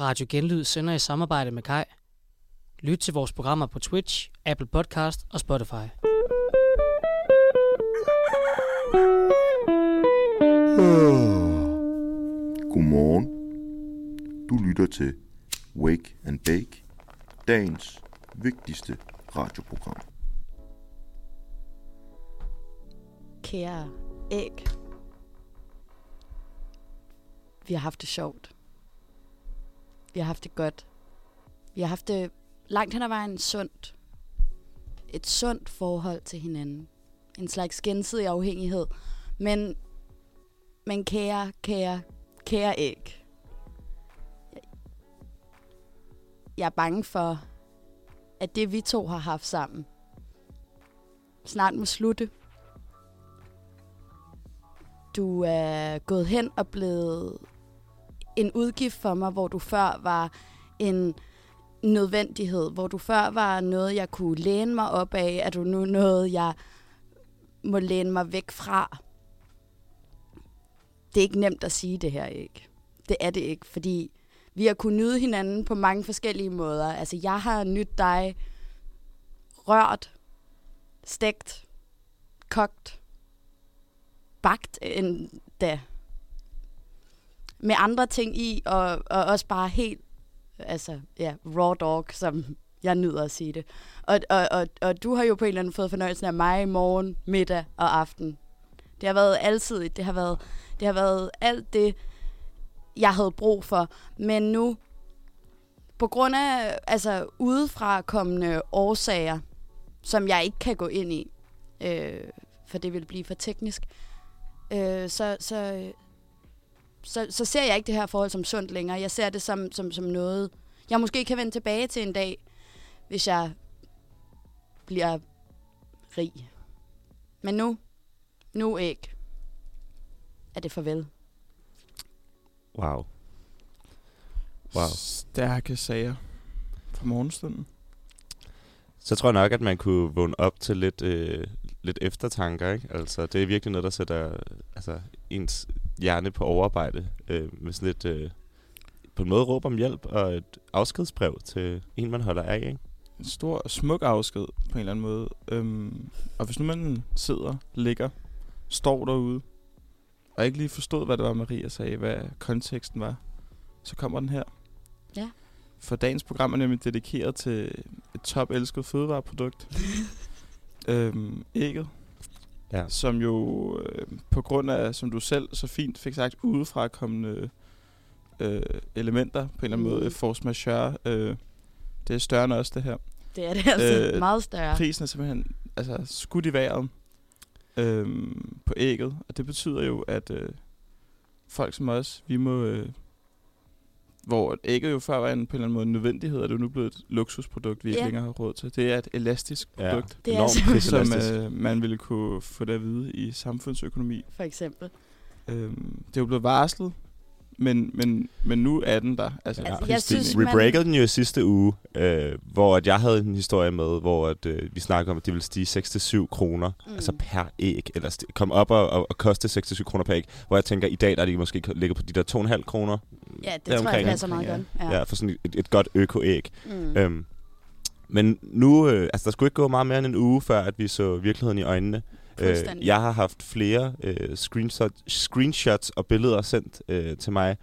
Radio Genlyd sender i samarbejde med Kai. Lyt til vores programmer på Twitch, Apple Podcast og Spotify. Godmorgen. Du lytter til Wake and Bake, dagens vigtigste radioprogram. Kære æg. Vi har haft det sjovt. Vi har haft det godt. Vi har haft det langt hen ad vejen sundt. Et sundt forhold til hinanden. En slags gensidig afhængighed. Men, men kære, kære, kære æg. Jeg er bange for, at det vi to har haft sammen, snart må slutte. Du er gået hen og blevet en udgift for mig, hvor du før var en nødvendighed, hvor du før var noget, jeg kunne læne mig op af, er du nu noget, jeg må læne mig væk fra. Det er ikke nemt at sige det her, ikke? Det er det ikke, fordi vi har kunnet nyde hinanden på mange forskellige måder. Altså, jeg har nydt dig rørt, stegt, kogt, bagt endda. Med andre ting i, og, og også bare helt, altså, ja, raw dog, som jeg nyder at sige det. Og, og, og, og du har jo på en eller anden fået fornøjelsen af mig i morgen, middag og aften. Det har været altid, det har været, det har været alt det, jeg havde brug for. Men nu, på grund af altså, udefra kommende årsager, som jeg ikke kan gå ind i, øh, for det vil blive for teknisk, øh, så, så, så, så ser jeg ikke det her forhold som sundt længere. Jeg ser det som, som, som noget, jeg måske kan vende tilbage til en dag, hvis jeg bliver rig. Men nu, nu ikke, er det farvel. Wow. Wow. Stærke sager fra morgenstunden. Så tror jeg nok, at man kunne vågne op til lidt, øh, lidt eftertanker, ikke? Altså, det er virkelig noget, der sætter altså, ens hjerne på overarbejde øh, med sådan lidt, øh, på en måde råb om hjælp og et afskedsbrev til en, man holder af, ikke? En stor og smuk afsked på en eller anden måde. Øhm, og hvis nu man sidder, ligger, står derude, og ikke lige forstod, hvad det var, Maria sagde, hvad konteksten var, så kommer den her. Ja. For dagens program er nemlig dedikeret til et top elsket fødevareprodukt. øhm, ægget. Ja. Som jo øh, på grund af, som du selv så fint fik sagt, udefra kommende øh, elementer, på en eller anden Mm. måde, force majeure. Øh, det er større end os, det her. Det er det altså Øh, meget større. Prisen er simpelthen altså, skudt i vejret øhm, på ægget, og det betyder jo, at øh, folk som os, vi må... Øh, hvor ægget jo før var en, på en eller anden måde en nødvendighed, er det jo nu blevet et luksusprodukt, vi ikke Ja. længere har råd til. Det er et elastisk Ja. produkt, Det er Enormt altså- som øh, man ville kunne få det at vide i samfundsøkonomi. For eksempel. Øhm, det er jo blevet varslet, men, men, men nu er den der. Altså, Altså, ja, jeg synes, man- breakede den jo i sidste uge, øh, hvor at jeg havde en historie med, hvor at, øh, vi snakkede om, at det ville stige 6-7 kroner, mm. altså per æg, eller sti- komme op og, og, og koste 6-7 kroner per æg, hvor jeg tænker, i dag der er de måske ligger på de der 2,5 kroner, Ja, det tror jeg passer meget ja. godt. ja. Ja. ja, for sådan et, et godt øko-æg. Mm. Øhm, men nu, øh, altså der skulle ikke gå meget mere end en uge, før at vi så virkeligheden i øjnene. Øh, jeg har haft flere øh, screenshot, screenshots og billeder sendt øh, til mig,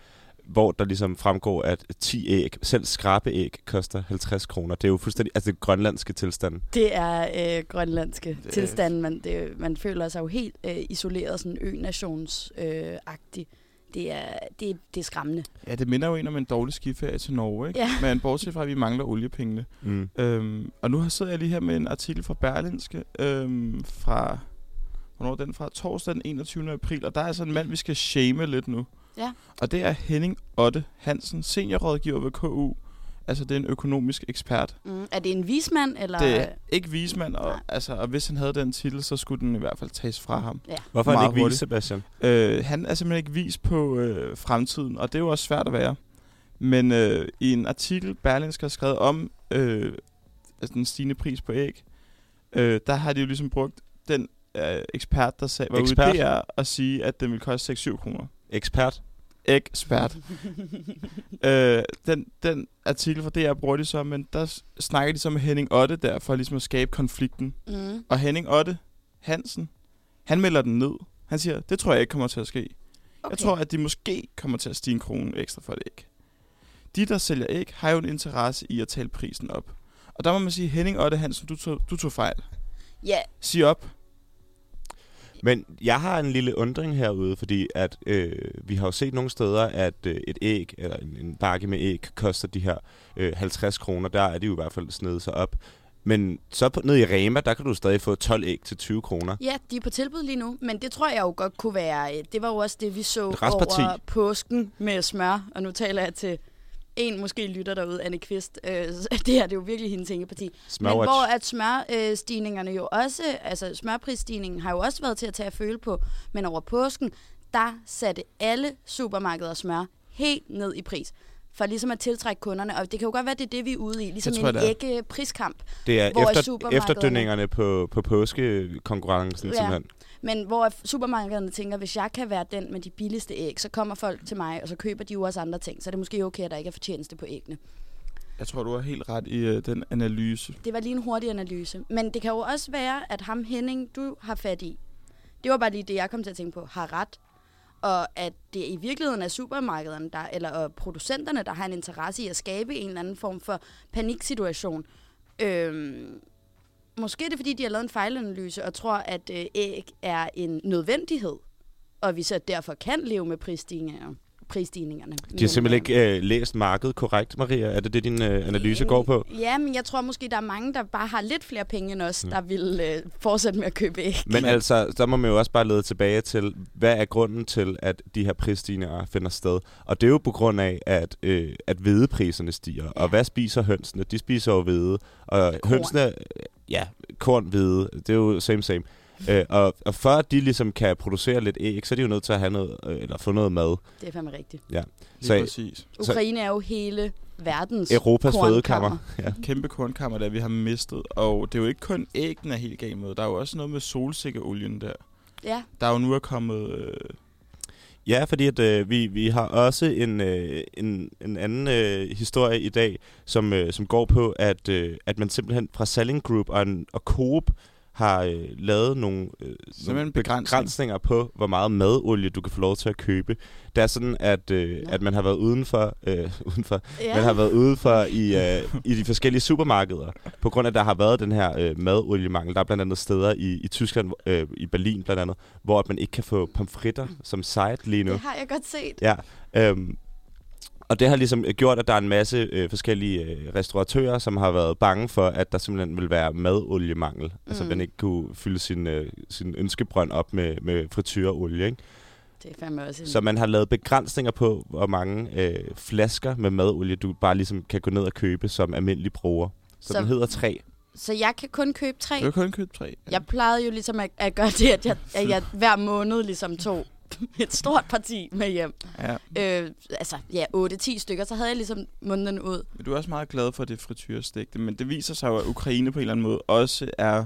hvor der ligesom fremgår, at 10 æg, selv skrabeæg, koster 50 kroner. Det er jo fuldstændig, altså det grønlandske tilstand. Det er øh, grønlandske Det tilstanden. Man, det, man føler sig jo helt øh, isoleret, sådan ø-nations-agtig. Øh, agtig. det, er, det, det er skræmmende. ja, det minder jo en om en dårlig skiferie til Norge, ikke? Ja. Men bortset fra, at vi mangler oliepengene. Mm. Øhm, og nu har- sidder jeg lige her med en artikel fra Berlinske øhm, fra, hvornår er den fra? Torsdag den 21. april, og der er altså en mand, vi skal shame lidt nu. Ja. Og det er Henning Otte Hansen, seniorrådgiver ved KU. Altså, det er en økonomisk ekspert. Mm. Er det en vismand, eller? Det er ikke vismand, og, Nej. altså, og hvis han havde den titel, så skulle den i hvert fald tages fra ham. Ja. Hvorfor er det ikke vis, Sebastian? Øh, han er simpelthen ikke vis på øh, fremtiden, og det er jo også svært at være. Men øh, i en artikel, Berlingske har skrevet om øh, altså den stigende pris på æg, øh, der har de jo ligesom brugt den øh, ekspert, der sag, var Ekspert? ude og sige, at den vil koste 6-7 kroner. Ekspert? ekspert. øh, den, den artikel fra DR bruger de så, men der snakker de så med Henning Otte der, for ligesom at skabe konflikten. Mm. Og Henning Otte Hansen, han melder den ned. Han siger, det tror jeg ikke kommer til at ske. Okay. Jeg tror, at de måske kommer til at stige en krone ekstra for et æg. De, der sælger æg, har jo en interesse i at tale prisen op. Og der må man sige, Henning Otte Hansen, du tog, du tog fejl. Ja, Sig op. Men jeg har en lille undring herude, fordi at øh, vi har jo set nogle steder, at øh, et æg, eller en, en bakke med æg, koster de her øh, 50 kroner. Der er de jo i hvert fald snedet sig op. Men så på, nede i Rema, der kan du stadig få 12 æg til 20 kroner. Ja, de er på tilbud lige nu, men det tror jeg jo godt kunne være, øh, det var jo også det, vi så over påsken med smør, og nu taler jeg til en måske lytter derude, Anne Kvist. Øh, det her det er jo virkelig hendes tænkeparti. Men Smørwatch. hvor at smørstigningerne jo også, altså smørprisstigningen har jo også været til at tage at føle på, men over påsken, der satte alle supermarkeder smør helt ned i pris for ligesom at tiltrække kunderne, og det kan jo godt være, det er det, vi er ude i, ligesom tror en ægge priskamp. Det er er efter, efterdønningerne på, på påskekonkurrencen, ja. simpelthen. Men hvor supermarkederne tænker, hvis jeg kan være den med de billigste æg, så kommer folk til mig, og så køber de jo også andre ting. Så er det måske okay, at der ikke er fortjeneste på æggene. Jeg tror, du har helt ret i øh, den analyse. Det var lige en hurtig analyse. Men det kan jo også være, at ham Henning, du har fat i, det var bare lige det, jeg kom til at tænke på, har ret. Og at det i virkeligheden er supermarkederne, der, eller producenterne, der har en interesse i at skabe en eller anden form for paniksituation. Øhm, måske er det, fordi de har lavet en fejlanalyse og tror, at øh, æg er en nødvendighed, og vi så derfor kan leve med prisstigninger, prisstigningerne. De har simpelthen ikke øh, læst markedet korrekt, Maria. Er det det, din øh, analyse går på? Ja, men jeg tror måske, der er mange, der bare har lidt flere penge end os, der vil øh, fortsætte med at købe æg. Men altså, så må man jo også bare lede tilbage til, hvad er grunden til, at de her prisstigninger finder sted? Og det er jo på grund af, at, øh, at hvedepriserne stiger. Ja. Og hvad spiser hønsene? De spiser jo hvede. Og Korn. hønsene, ja, korn, hvede, det er jo same same. Øh, og, og at de ligesom kan producere lidt æg, så er de jo nødt til at have noget, øh, eller få noget mad. Det er fandme rigtigt. Lige Så- præcis. Så- Ukraine er jo hele verdens Europas fødekammer. Ja. Kæmpe kornkammer, der vi har mistet. Og det er jo ikke kun æggene er helt galt med. Der er jo også noget med solsikkeolien der. Ja, Der er jo nu er kommet... Øh, Ja, fordi at, øh, vi, vi har også en, øh, en, en anden øh, historie i dag, som, øh, som går på, at, øh, at man simpelthen fra Selling Group og, en, og Coop har øh, lavet nogle, øh, nogle begrænsning. begrænsninger på, hvor meget madolie du kan få lov til at købe. Det er sådan, at, øh, at man har været udenfor, øh, udenfor ja. man har været ude for i, øh, i de forskellige supermarkeder, på grund af, at der har været den her øh, madoliemangel. Der er blandt andet steder i, i Tyskland, øh, i Berlin blandt andet, hvor at man ikke kan få pomfritter som side lige nu. det har jeg godt set. Ja, øhm, og det har ligesom øh, gjort, at der er en masse øh, forskellige øh, restauratører, som har været bange for, at der simpelthen vil være madoliemangel. Mm. Altså, Mm. man ikke kunne fylde sin, øh, sin ønskebrønd op med, med frityreolie, ikke? Det er fandme også en... Så man har lavet begrænsninger på, hvor mange øh, flasker med madolie, du bare ligesom kan gå ned og købe som almindelig bruger. Så, Så- den hedder 3. Så jeg kan kun købe tre. du kan kun købe tre. Jeg plejede jo ligesom at, at gøre det, at jeg, at jeg hver måned ligesom tog et stort parti med hjem. Ja. Øh, altså, ja, 8-10 stykker, så havde jeg ligesom munden ud. Men du er også meget glad for det frityrestegte, men det viser sig jo, at Ukraine på en eller anden måde også er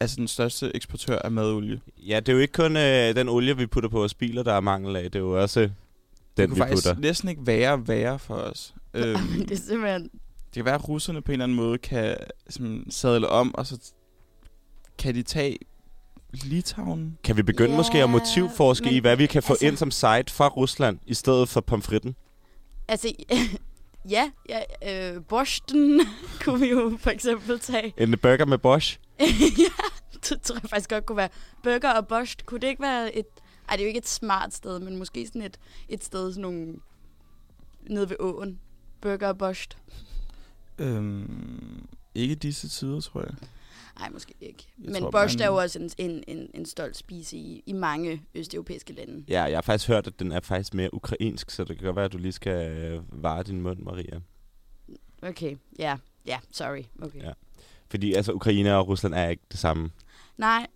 altså den største eksportør af madolie. Ja, det er jo ikke kun øh, den olie, vi putter på vores biler, der er mangel af. Det er jo også det den, kunne vi faktisk putter. næsten ikke være værre for os. øhm, det er simpelthen... det kan være, at russerne på en eller anden måde kan sådan, sadle om, og så kan de tage Litauen. Kan vi begynde Ja, måske at motivforske men i, hvad vi kan få altså- ind som site fra Rusland, i stedet for pomfritten? Altså, ja, ja øh, Borsten kunne vi jo for eksempel tage. En burger med Bosch? ja, det tror jeg faktisk godt kunne være. Burger og Borst, kunne det ikke være et... Ej, det er jo ikke et smart sted, men måske sådan et, et sted sådan nogle... Nede ved åen. Burger og Borst. Øhm, ikke disse tider, tror jeg. Nej, måske ikke. Jeg Men tror, Borst man- er jo også en, en, en, en stolt spise i, i mange østeuropæiske lande. Ja, jeg har faktisk hørt, at den er faktisk mere ukrainsk, så det kan godt være, at du lige skal øh, vare din mund, Maria. Okay, ja. Ja, sorry. Okay. Ja. Fordi altså, Ukraine og Rusland er ikke det samme, Nej,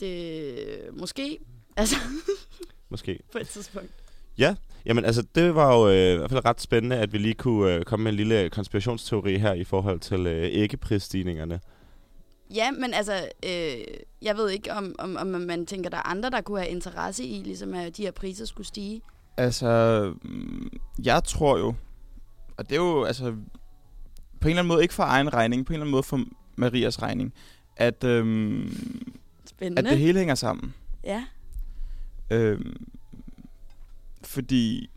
det... Måske. Altså, måske. på et tidspunkt. Jamen altså, det var jo øh, i hvert fald ret spændende, at vi lige kunne øh, komme med en lille konspirationsteori her i forhold til øh, æggeprisstigningerne. Ja, men altså, øh, jeg ved ikke, om, om, om man tænker, der er andre, der kunne have interesse i, ligesom at de her priser skulle stige. Altså, mm, jeg tror jo, og det er jo altså på en eller anden måde ikke for egen regning, på en eller anden måde for Marias regning, at, øhm, Spændende. at det hele hænger sammen. Ja. Øhm, fordi,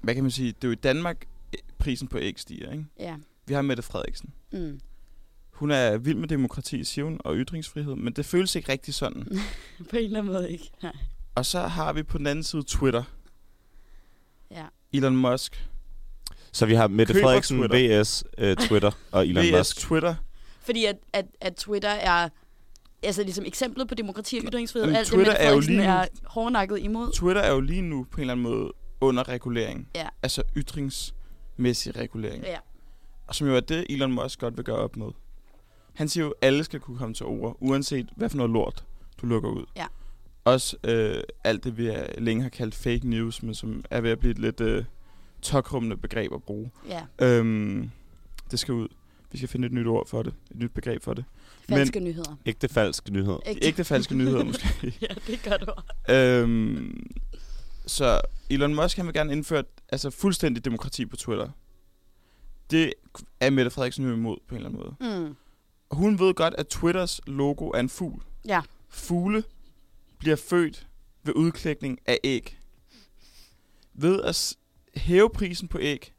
hvad kan man sige, det er jo i Danmark, eh, prisen på æg stiger, ikke? Ja. Vi har Mette Frederiksen. Mm. Hun er vild med demokrati, siger hun, og ytringsfrihed, men det føles ikke rigtig sådan. På en eller anden måde ikke. Nej. Og så har vi på den anden side Twitter. Ja. Elon Musk. Så vi har Mette Køber Frederiksen, Twitter. VS, øh, Twitter og Elon VS Musk. Twitter. Fordi at, at, at Twitter er altså ligesom eksemplet på demokrati og ytringsfrihed. Men Alt Twitter det, er jo lige nu- er hårdnakket imod. Twitter er jo lige nu på en eller anden måde under regulering. Ja. Altså ytringsmæssig regulering. Ja. Og som jo er det, Elon Musk godt vil gøre op med. Han siger jo, at alle skal kunne komme til ord, uanset hvad for noget lort, du lukker ud. Ja. Også øh, alt det, vi er, længe har kaldt fake news, men som er ved at blive et lidt øh, tokrummende begreb at bruge. Ja. Øhm, det skal ud. Vi skal finde et nyt ord for det. Et nyt begreb for det. Falske nyheder. Ægte falsk nyhed. Ægte. Ægte falske nyheder måske. ja, det gør du. øhm, så Elon Musk han vil gerne indføre altså fuldstændig demokrati på Twitter. Det er Mette Frederiksen jo imod på en eller anden måde. Mm. Og hun ved godt, at Twitters logo er en fugl. Ja. Fugle bliver født ved udklækning af æg. Ved at hæve prisen på æg,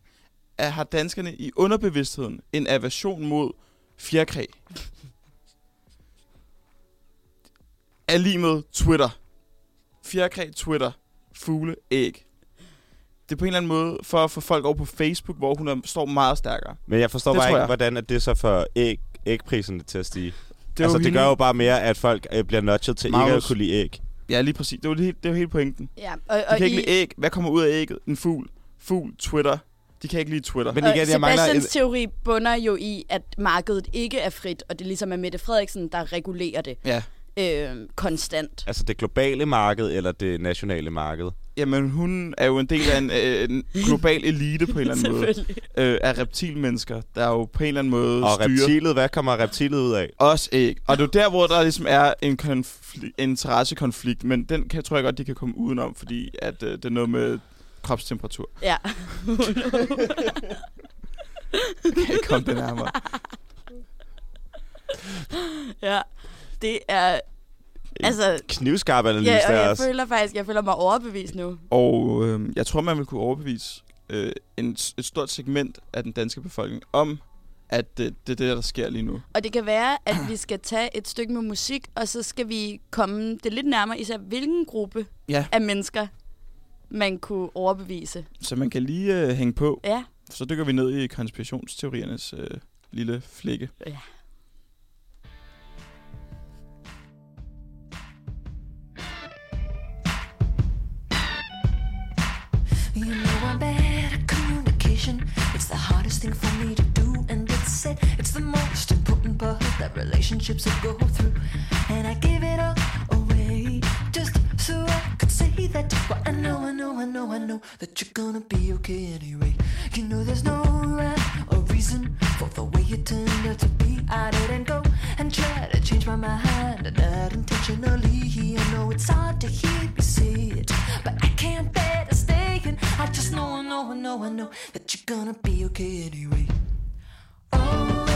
er, har danskerne i underbevidstheden en aversion mod fjerkræ. Er lige med Twitter. Fjerkræ, Twitter, fugle, æg. Det er på en eller anden måde for at få folk over på Facebook, hvor hun er, står meget stærkere. Men jeg forstår Det bare ikke, jeg. hvordan at det så får æg, ægpriserne til at stige. Det altså, det hende- gør jo bare mere, at folk øh, bliver nudget til ikke Magnus. at kunne lide æg. Ja, lige præcis. Det er jo, helt, det er jo hele pointen. Ja, og, De og kan ikke i, lide æg. Hvad kommer ud af ægget? En fugl. Fugl, Twitter. De kan ikke lide Twitter. Men igen, jeg mangler... Sebastians En, teori bunder jo i, at markedet ikke er frit, og det er ligesom er Mette Frederiksen, der regulerer det Ja. Øh, konstant. altså det globale marked eller det nationale marked? Jamen, hun er jo en del af en, øh, en global elite på en eller anden måde. Øh, af reptilmennesker, der jo på en eller anden måde Og styrer reptilet, hvad kommer reptilet ud af? også æg. Og det er jo der, hvor der ligesom er en konfli- en interessekonflikt, men den kan, tror jeg godt, de kan komme udenom, fordi at, øh, det er noget med kropstemperatur. Ja. Kan ikke komme det nærmere. ja. Det er... Altså, Knivskarp analyse ja, og jeg også. føler faktisk, jeg føler mig overbevist nu. Og øh, jeg tror, man vil kunne overbevise øh, en, et stort segment af den danske befolkning om, at det, det er det, der sker lige nu. Og det kan være, at vi skal tage et stykke med musik, og så skal vi komme det lidt nærmere, især hvilken gruppe Ja. af mennesker, man kunne overbevise. Så man kan lige øh, hænge på. Ja. Så dykker vi ned i konspirationsteoriernes øh, lille flække. Ja. It's the hardest thing for me to do, and it's it. It's the most important part that relationships will go through, and I give it all away just so I could say that. But I know, I know, I know, I know that you're gonna be okay anyway. You know there's no rhyme or reason for the way you turned out to be. I didn't go and try to change my mind, not intentionally. I know it's hard to hear me say it, but I I just know, I know, I know, I know that you're gonna be okay anyway. Always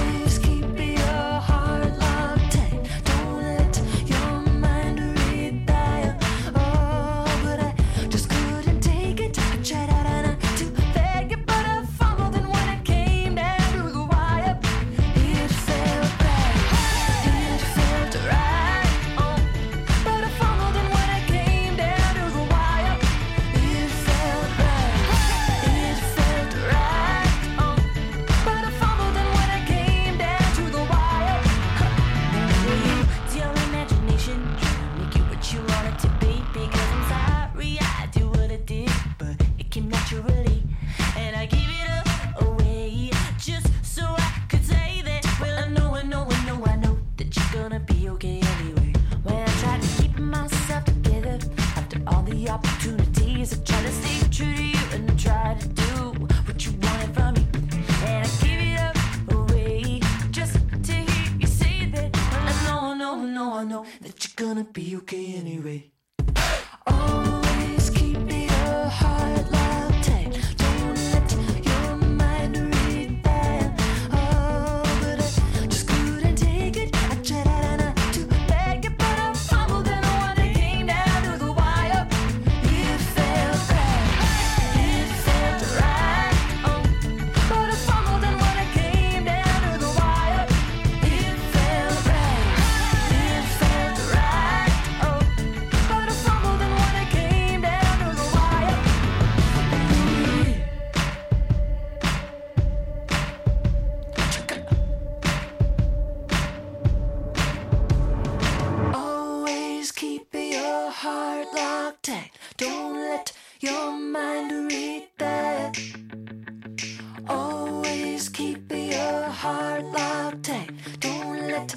hard luck. Don't let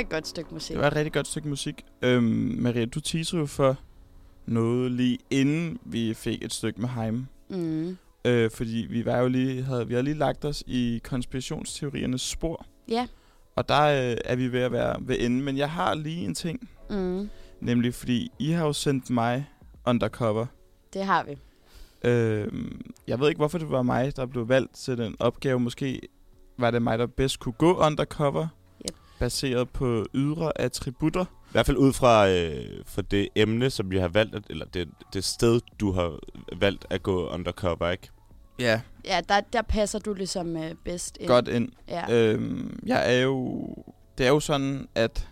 et godt stykke musik. Det var et rigtig godt stykke musik. Øhm, Maria, du teaser jo for noget lige inden vi fik et stykke med Heim. Mm. Øh, fordi vi var jo lige, havde, vi har lige lagt os i konspirationsteoriernes spor. Ja. Og der øh, er vi ved at være ved enden. Men jeg har lige en ting. Mm. Nemlig fordi I har jo sendt mig undercover. Det har vi. Øh, jeg ved ikke, hvorfor det var mig, der blev valgt til den opgave. Måske var det mig, der bedst kunne gå undercover. Baseret på ydre attributter. I hvert fald ud fra, øh, fra det emne, som vi har valgt, at- eller det, det sted, du har valgt at gå undercover, ikke? Ja, Ja, der, der passer du ligesom øh, bedst ind. godt ind. Ja. Øhm, jeg er jo... Det er jo sådan, at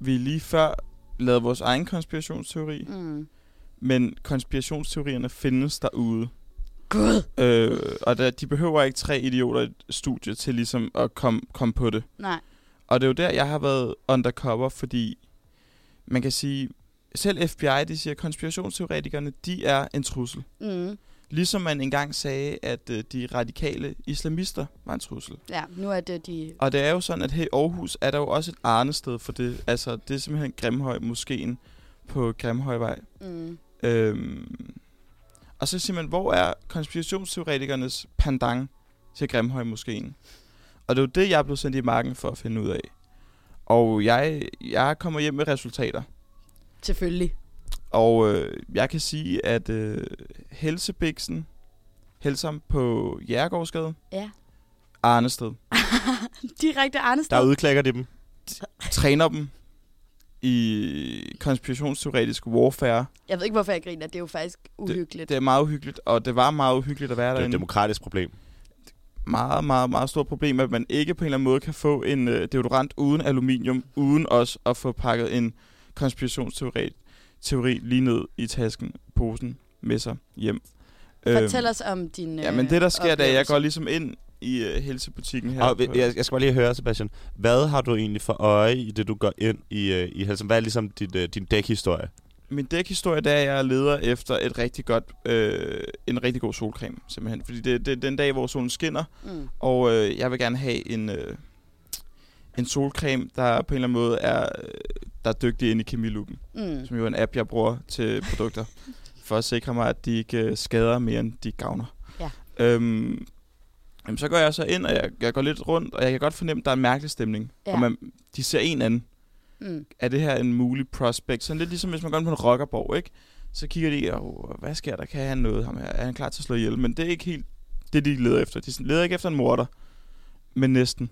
vi lige før lavede vores egen konspirationsteori. Mm. men konspirationsteorierne findes derude. Gud. Øh, og der, de behøver ikke tre idioter i et studie til ligesom at komme kom på det. Nej. Og det er jo der, jeg har været undercover, fordi man kan sige, selv FBI, de siger, at konspirationsteoretikerne, de er en trussel. Mm. Ligesom man engang sagde, at øh, de radikale islamister var en trussel. Ja, nu er det de... Og det er jo sådan, at her i Aarhus er der jo også et arnested for det. Altså, det er simpelthen Grimhøj Moskeen på Grimhøjvej. Mm. Øhm, og så siger man, hvor er konspirationsteoretikernes pendant til Grimhøj Moskeen? Og det er jo det, jeg er blevet sendt i marken for at finde ud af. Og jeg, jeg kommer hjem med resultater. Selvfølgelig. Og øh, jeg kan sige, at øh, Helsebiksen, Helsam på Jærgårdsgade, Ja. Arnested, Direkte Arnested. Der udklækker de dem. træner dem i konspirationsteoretisk warfare. Jeg ved ikke, hvorfor jeg griner. Det er jo faktisk uhyggeligt. Det er meget uhyggeligt, og det var meget uhyggeligt at være Det er et derinde. demokratisk problem. Meget, meget, meget stort problem, at man ikke på en eller anden måde kan få en øh, deodorant uden aluminium, uden også at få pakket en konspirationsteori teori lige ned i tasken, posen med sig hjem. Fortæl os om din Ja, men det der sker, da jeg oplevelse. går ligesom ind i øh, helsebutikken her. Og jeg, jeg skal bare lige høre, Sebastian. Hvad har du egentlig for øje i det, du går ind i, øh, i Helsingør? Hvad er ligesom dit, øh, din dækhistorie? Min dækhistorie, der er, at jeg leder efter et rigtig godt, øh, en rigtig god solcreme, simpelthen. Fordi det, det er den dag, hvor solen skinner, Mm. og øh, jeg vil gerne have en, øh, en solcreme, der på en eller anden måde er, øh, der er dygtig ind i kemilooken, Mm. som jo er en app, jeg bruger til produkter, for at sikre mig, at de ikke øh, skader mere, end de gavner. Ja. Øhm, jamen, så går jeg så ind, og jeg, jeg går lidt rundt, og jeg kan godt fornemme, at der er en mærkelig stemning. Ja. Og man, de ser en anden. Mm. Er det her en mulig prospect? Sådan lidt ligesom, hvis man går på en rockerborg, ikke? Så kigger de, oh, hvad sker der? Kan han noget? Ham her? Er han klar til at slå ihjel? Men det er ikke helt det, de leder efter. De leder ikke efter en morder, men næsten.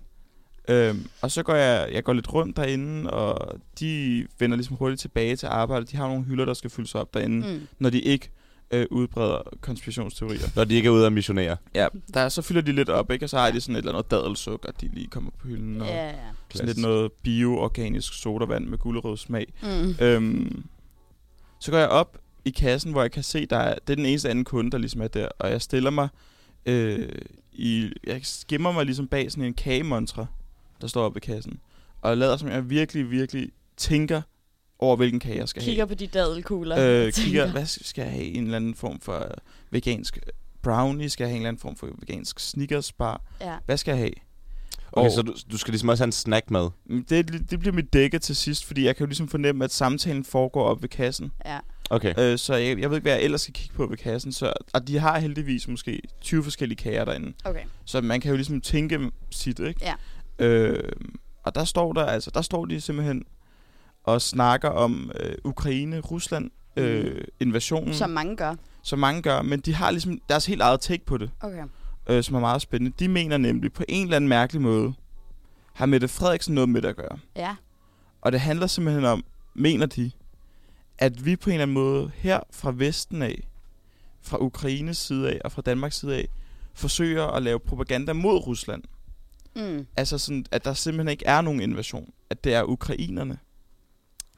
Øhm, og så går jeg, jeg går lidt rundt derinde, og de vender ligesom hurtigt tilbage til arbejdet. De har nogle hylder, der skal fyldes op derinde. Mm. når de ikke øh, udbreder konspirationsteorier. Når de ikke er ude at missionere. Ja, der, så fylder de lidt op, ikke? Og så har de sådan et eller andet dadelsukker, de lige kommer på hylden. Og Ja, ja. sådan lidt noget bio-organisk sodavand med gulerødssmag. Mm. Øhm, så går jeg op i kassen, hvor jeg kan se, der er, det er den eneste anden kunde, der ligesom er der. Og jeg stiller mig øh, i... Jeg skimmer mig ligesom bag sådan en kagemontre, der står oppe i kassen. Og jeg lader som, jeg virkelig, virkelig tænker over hvilken kage jeg skal have. Kigger på de dadelkugler. Øh, kigger, hvad skal jeg have? En eller anden form for øh, vegansk brownie? Skal jeg have en eller anden form for vegansk Snickers bar? Ja. Hvad skal jeg have? Okay, Og- så du, du skal ligesom også have en snack med. Det, det bliver mit dække til sidst, fordi jeg kan jo ligesom fornemme, at samtalen foregår op ved kassen. Ja. Okay. Øh, så jeg, jeg ved ikke, hvad jeg ellers skal kigge på ved kassen. Så, og de har heldigvis måske 20 forskellige kager derinde. Okay. Så man kan jo ligesom tænke sit, ikke? Ja. Øh, og der står der, altså, der står de simpelthen og snakker om øh, Ukraine, Rusland, øh, invasionen, Som mange gør. som mange gør, men de har ligesom deres helt eget take på det, Okay. øh, som er meget spændende. De mener nemlig på en eller anden mærkelig måde, har Mette Frederiksen noget med det at gøre. Ja. Og det handler simpelthen om, mener de, at vi på en eller anden måde her fra Vesten af, fra Ukraines side af og fra Danmarks side af, forsøger at lave propaganda mod Rusland. Mm. Altså sådan, at der simpelthen ikke er nogen invasion. At det er ukrainerne,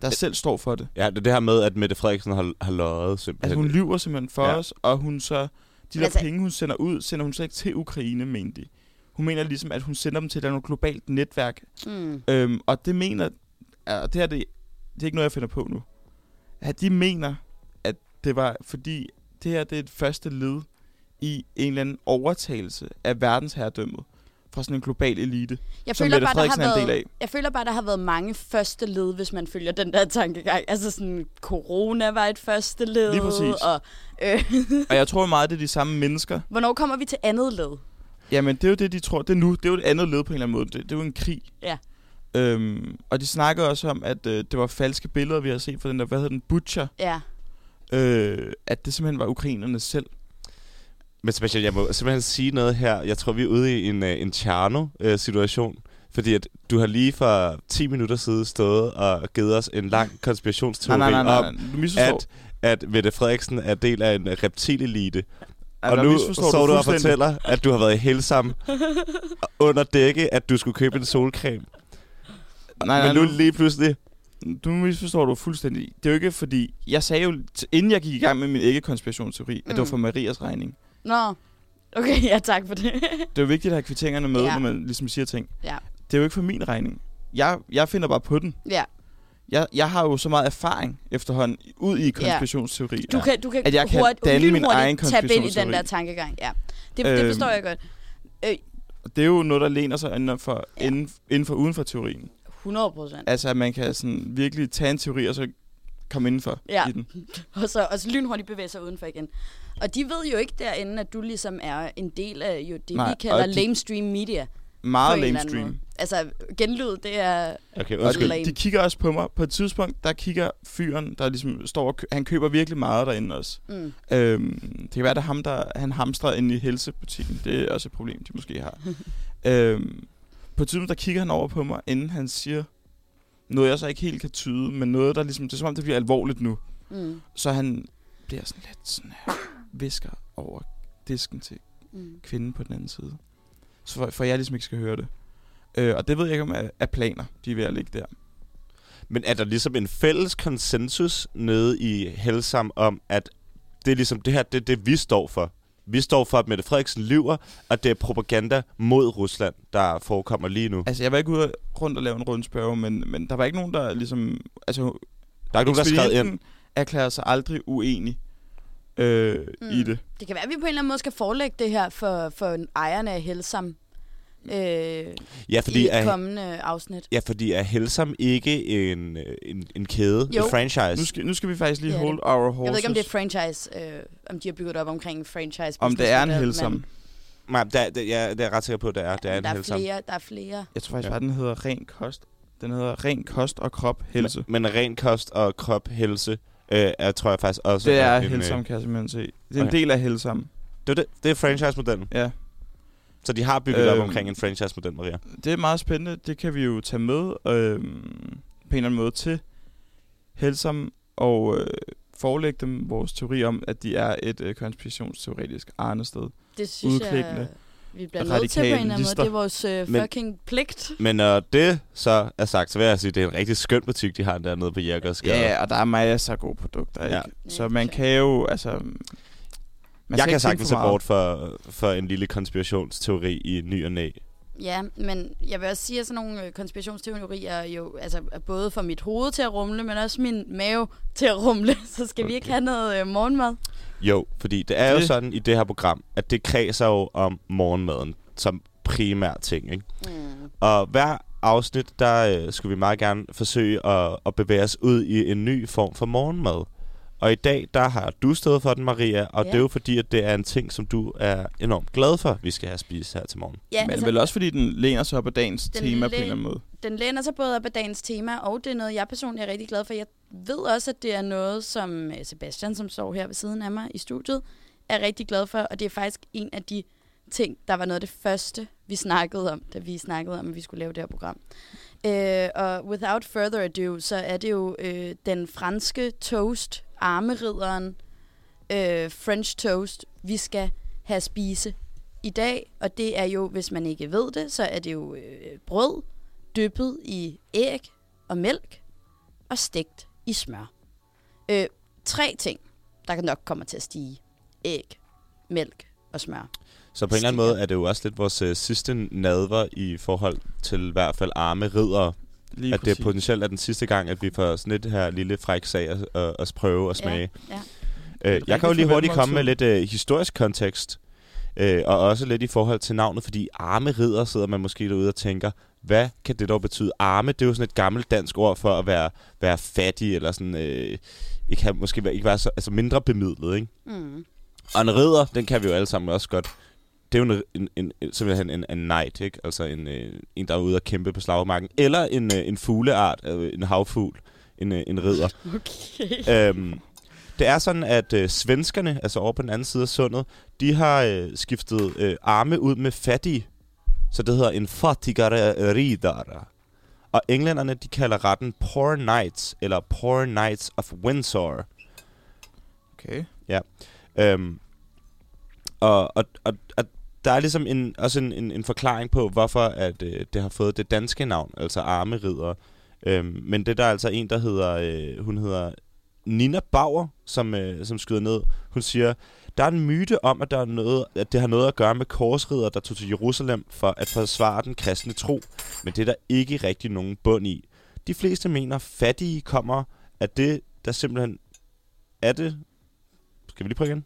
der selv står for det. Ja, det er det her med, at Mette Frederiksen har, har løjet simpelthen. Altså hun lyver simpelthen for Ja. os, og hun så... De der altså- penge, hun sender ud, sender hun slet ikke til Ukraine, mener de. Hun mener ligesom, at hun sender dem til et eller andet globalt netværk. Mm. Øhm, og det mener... Og det her, det, det er ikke noget, jeg finder på nu. At de mener, at det var fordi... Det her, det er et første led i en eller anden overtagelse af verdensherredømmet fra sådan en global elite, Jeg som føler, Mette bare, der har er en del været, af. jeg føler bare, der har været mange første led, hvis man følger den der tankegang. Altså sådan, corona var et første led. Lige præcis. Og, øh, Og jeg tror meget, det er de samme mennesker. hvornår kommer vi til andet led? Jamen, det er jo det, de tror. Det er nu. Det er jo et andet led på en eller anden måde. Det, det er jo en krig. Ja. Øhm, og de snakker også om, at øh, det var falske billeder, vi har set fra den der, hvad hedder den, Butcher. Ja. Øh, at det simpelthen var ukrainerne selv. Men Sebastian, jeg må simpelthen sige noget her. Jeg tror, vi er ude i en, uh, en Tjerno-situation. Fordi at du har lige for 10 minutter siden stået og givet os en lang konspirationsteori Nej, nej, nej, nej, om. Du at, at Mette Frederiksen er del af en reptilelite. Og nu står du og fuldstændig. fortæller, at du har været i Helsam under dække, at du skulle købe en solcreme. Nej, nej, Men nu lige pludselig... nu misforstår du fuldstændig. Det er jo ikke fordi... Jeg sagde jo, inden jeg gik i gang med min ikke-konspirationsteori, mm. at det var Mm. for Marias regning. Nå. Okay, ja, tak for det. Det er jo vigtigt at have kvitteringerne med, Ja. ja. når man ligesom siger ting. Ja. Det er jo ikke for min regning. Jeg, jeg finder bare på den. ja. Jeg, jeg har jo så meget erfaring efterhånden ud i konspirationsteori. Du kan, du kan, At jeg kan hurtigt, danne min egen tabe ind i den konspirationsteori. der tankegang. Ja. Det, det Øhm. forstår jeg godt. Og det er jo noget, der læner sig inden for, Ja. ja. inden, inden for uden for teorien. 100 procent. Altså, at man kan sådan virkelig tage en teori, og så komme indenfor Ja. i den. Og så, og så lynhurtigt bevæge sig udenfor igen. Og de ved jo ikke derinde, at du ligesom er en del af jo det, Nej, vi kalder de- lamestream media. Meget lamestream. Altså, genlyd, det er... Okay, undskyld. lame. de, de kigger også på mig. På et tidspunkt, der kigger fyren, der ligesom står og kø- Han køber virkelig meget derinde også. Mm. Øhm, det kan være, at ham, der, han hamstrer inde i helsebutikken. Det er også et problem, de måske har. øhm, på et tidspunkt, der kigger han over på mig, inden han siger noget, jeg så ikke helt kan tyde, men noget, der ligesom... Det er som om, det bliver alvorligt nu. Mm. Så han bliver sådan lidt sådan her, visker over disken til Mm. kvinden på den anden side. Så for, for jeg ligesom ikke skal høre det. Øh, og det ved jeg ikke om er, er planer, de er ved at ligge der. Men er der ligesom en fælles konsensus nede i Helsam om, at det er ligesom det her, det er det, vi står for. Vi står for, at Mette Frederiksen lyver, og det er propaganda mod Rusland, der forekommer lige nu. Altså, jeg var ikke ude rundt og lave en rundspørge, men, men der var ikke nogen, der ligesom... Altså, Der er ikke nogen, der har skrevet ind. erklærer sig aldrig uenig øh, Mm. i det. Det kan være, at vi på en eller anden måde skal forelægge det her for, for ejerne af Helsam øh, Ja, i fordi et er, kommende afsnit. ja, fordi er Helsam ikke en, øh, en, en kæde, Jo. en franchise? Nu skal, nu skal vi faktisk lige Det er hold our horses. Jeg ved ikke, om det er franchise, øh, om de har bygget op omkring en franchise. om det er en helsam. men- Nej, der, der, ja, det er jeg ret sikker på, at det er. Det er en der, er Helsam. flere, der er flere. Jeg tror faktisk Ja. bare, den hedder ren kost. Den hedder ren kost og krop helse. Men, men ren kost og krop, helse, øh, er, tror jeg faktisk også det er en, øh, helsam, kan jeg simpelthen se. Det er en Okay. del af helsam. Det er, det, det er franchise-modellen. Ja. Så de har bygget øhm, op Øhm. omkring en franchise-model, Maria. Det er meget spændende. Det kan vi jo tage med øh, på en eller anden måde til Helsam og øh, forelægge dem vores teori om, at de er et øh, konspirationsteoretisk arnested. Det synes jeg, vi bliver nødt til på en eller anden måde. Det er vores øh, Men- fucking pligt. Men når det så er sagt, så vil jeg sige, at det er en rigtig skøn butik, de har dernede på Jerkersgade. Ja, og der er masser af gode produkter, ikke? Ja. Så man kan jo, altså... Man jeg kan sagtens se bort for, for en lille konspirationsteori i ny og næ. Ja, men jeg vil også sige, at sådan nogle øh, konspirationsteorier jo, altså er både for mit hoved til at rumle, men også min mave til at rumle. Så skal okay. vi ikke have noget øh, morgenmad? Jo, fordi det er jo Det- sådan i det her program, at det kredser jo om morgenmaden som primær ting, ikke? Mm. Og hver afsnit, der øh, skulle vi meget gerne forsøge at, at bevæge os ud i en ny form for morgenmad. Og i dag, der har du stået for den, Maria, og Ja. det er jo fordi, at det er en ting, som du er enormt glad for, vi skal have spist her til morgen. Ja, Men altså, vel også fordi den læner sig op ad dagens Den tema på en læ- eller anden måde. den læner sig både op af dagens tema, og det er noget, jeg personligt er rigtig glad for. Jeg ved også, at det er noget, som øh, Sebastian, som står her ved siden af mig i studiet, er rigtig glad for. Og det er faktisk en af de ting, der var noget af det første, vi snakkede om, da vi snakkede om, at vi skulle lave det her program. Øh, og without further ado, så er det jo øh, den franske toast, armeridderen, øh, French toast, vi skal have spise i dag. Og det er jo, hvis man ikke ved det, så er det jo øh, brød, dyppet i æg og mælk og stegt i smør. Øh, tre ting, der nok kommer til at stige. Æg, mælk og smør. Så på en eller anden måde er det jo også lidt vores øh, sidste nadver i forhold til i hvert fald arme ridder. Lige at det potentielt er den sidste gang, at vi får sådan et her lille fræk sag at, at, at prøve og smage. Ja. Øh, jeg kan jo lige hurtigt komme med lidt øh, historisk kontekst, øh, og også lidt i forhold til navnet, fordi arme ridder sidder man måske derude og tænker, hvad kan det dog betyde? Arme, det er jo sådan et gammelt dansk ord for at være, være fattig, eller sådan, øh, ikke have, måske være, ikke være så, altså mindre bemidlet, ikke? Mm. Og en ridder, den kan vi jo alle sammen også godt. Det er jo en, en, en, en, simpelthen en, en knight, ikke? Altså en, øh, en, der er ude og kæmpe på slagmarken. Eller en, øh, en fugleart, øh, en havfugl, en, en ridder. Okay. øhm, det er sådan, at øh, svenskerne, altså over på den anden side af sundet, de har øh, skiftet øh, arme ud med fattige. Så det hedder en fattigare ridare. Og englænderne, de kalder retten Poor Knights, eller Poor Knights of Windsor. Okay. Øhm, og, og, og, og der er ligesom en, også en, en, en forklaring på, hvorfor at, øh, det har fået det danske navn, altså armeridder. Øhm, men det der er altså en, der hedder, øh, hun hedder Nina Bauer, som, øh, som skyder ned. Hun siger, der er en myte om, at, der er noget, at det har noget at gøre med korsridder, der tog til Jerusalem for at forsvare den kristne tro. Men det er der ikke rigtig nogen bund i. De fleste mener, fattige kommer af det, der simpelthen er det... Skal vi lige prøve igen?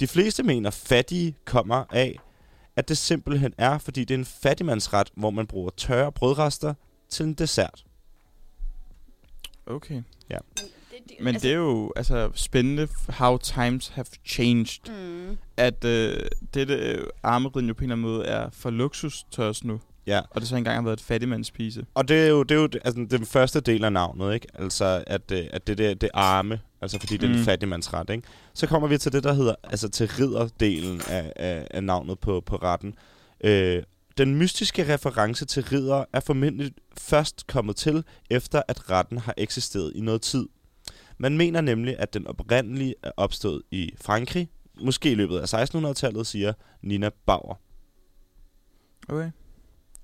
De fleste mener, fattige kommer af, at det simpelthen er, fordi det er en fattigmandsret, hvor man bruger tørre brødrester til en dessert. Okay. det, Men det er jo altså, spændende, how times have changed. Mm. At øh, dette øh, armeriden jo på en eller anden måde er for luksus til os nu. Ja. Og det så engang har været et fattigmandspise. Og det er jo, det er jo altså, den første del af navnet, ikke? Altså, at, øh, at det, det, det arme, altså fordi det er en Mm. fattigmandsret, ikke? Så kommer vi til det, der hedder, altså til ridderdelen af, af, af navnet på, på retten. Øh, den mystiske reference til ridder er formentlig først kommet til, efter at retten har eksisteret i noget tid. Man mener nemlig, at den oprindelige er opstået i Frankrig, måske i løbet af 1600-tallet, siger Nina Bauer. Okay.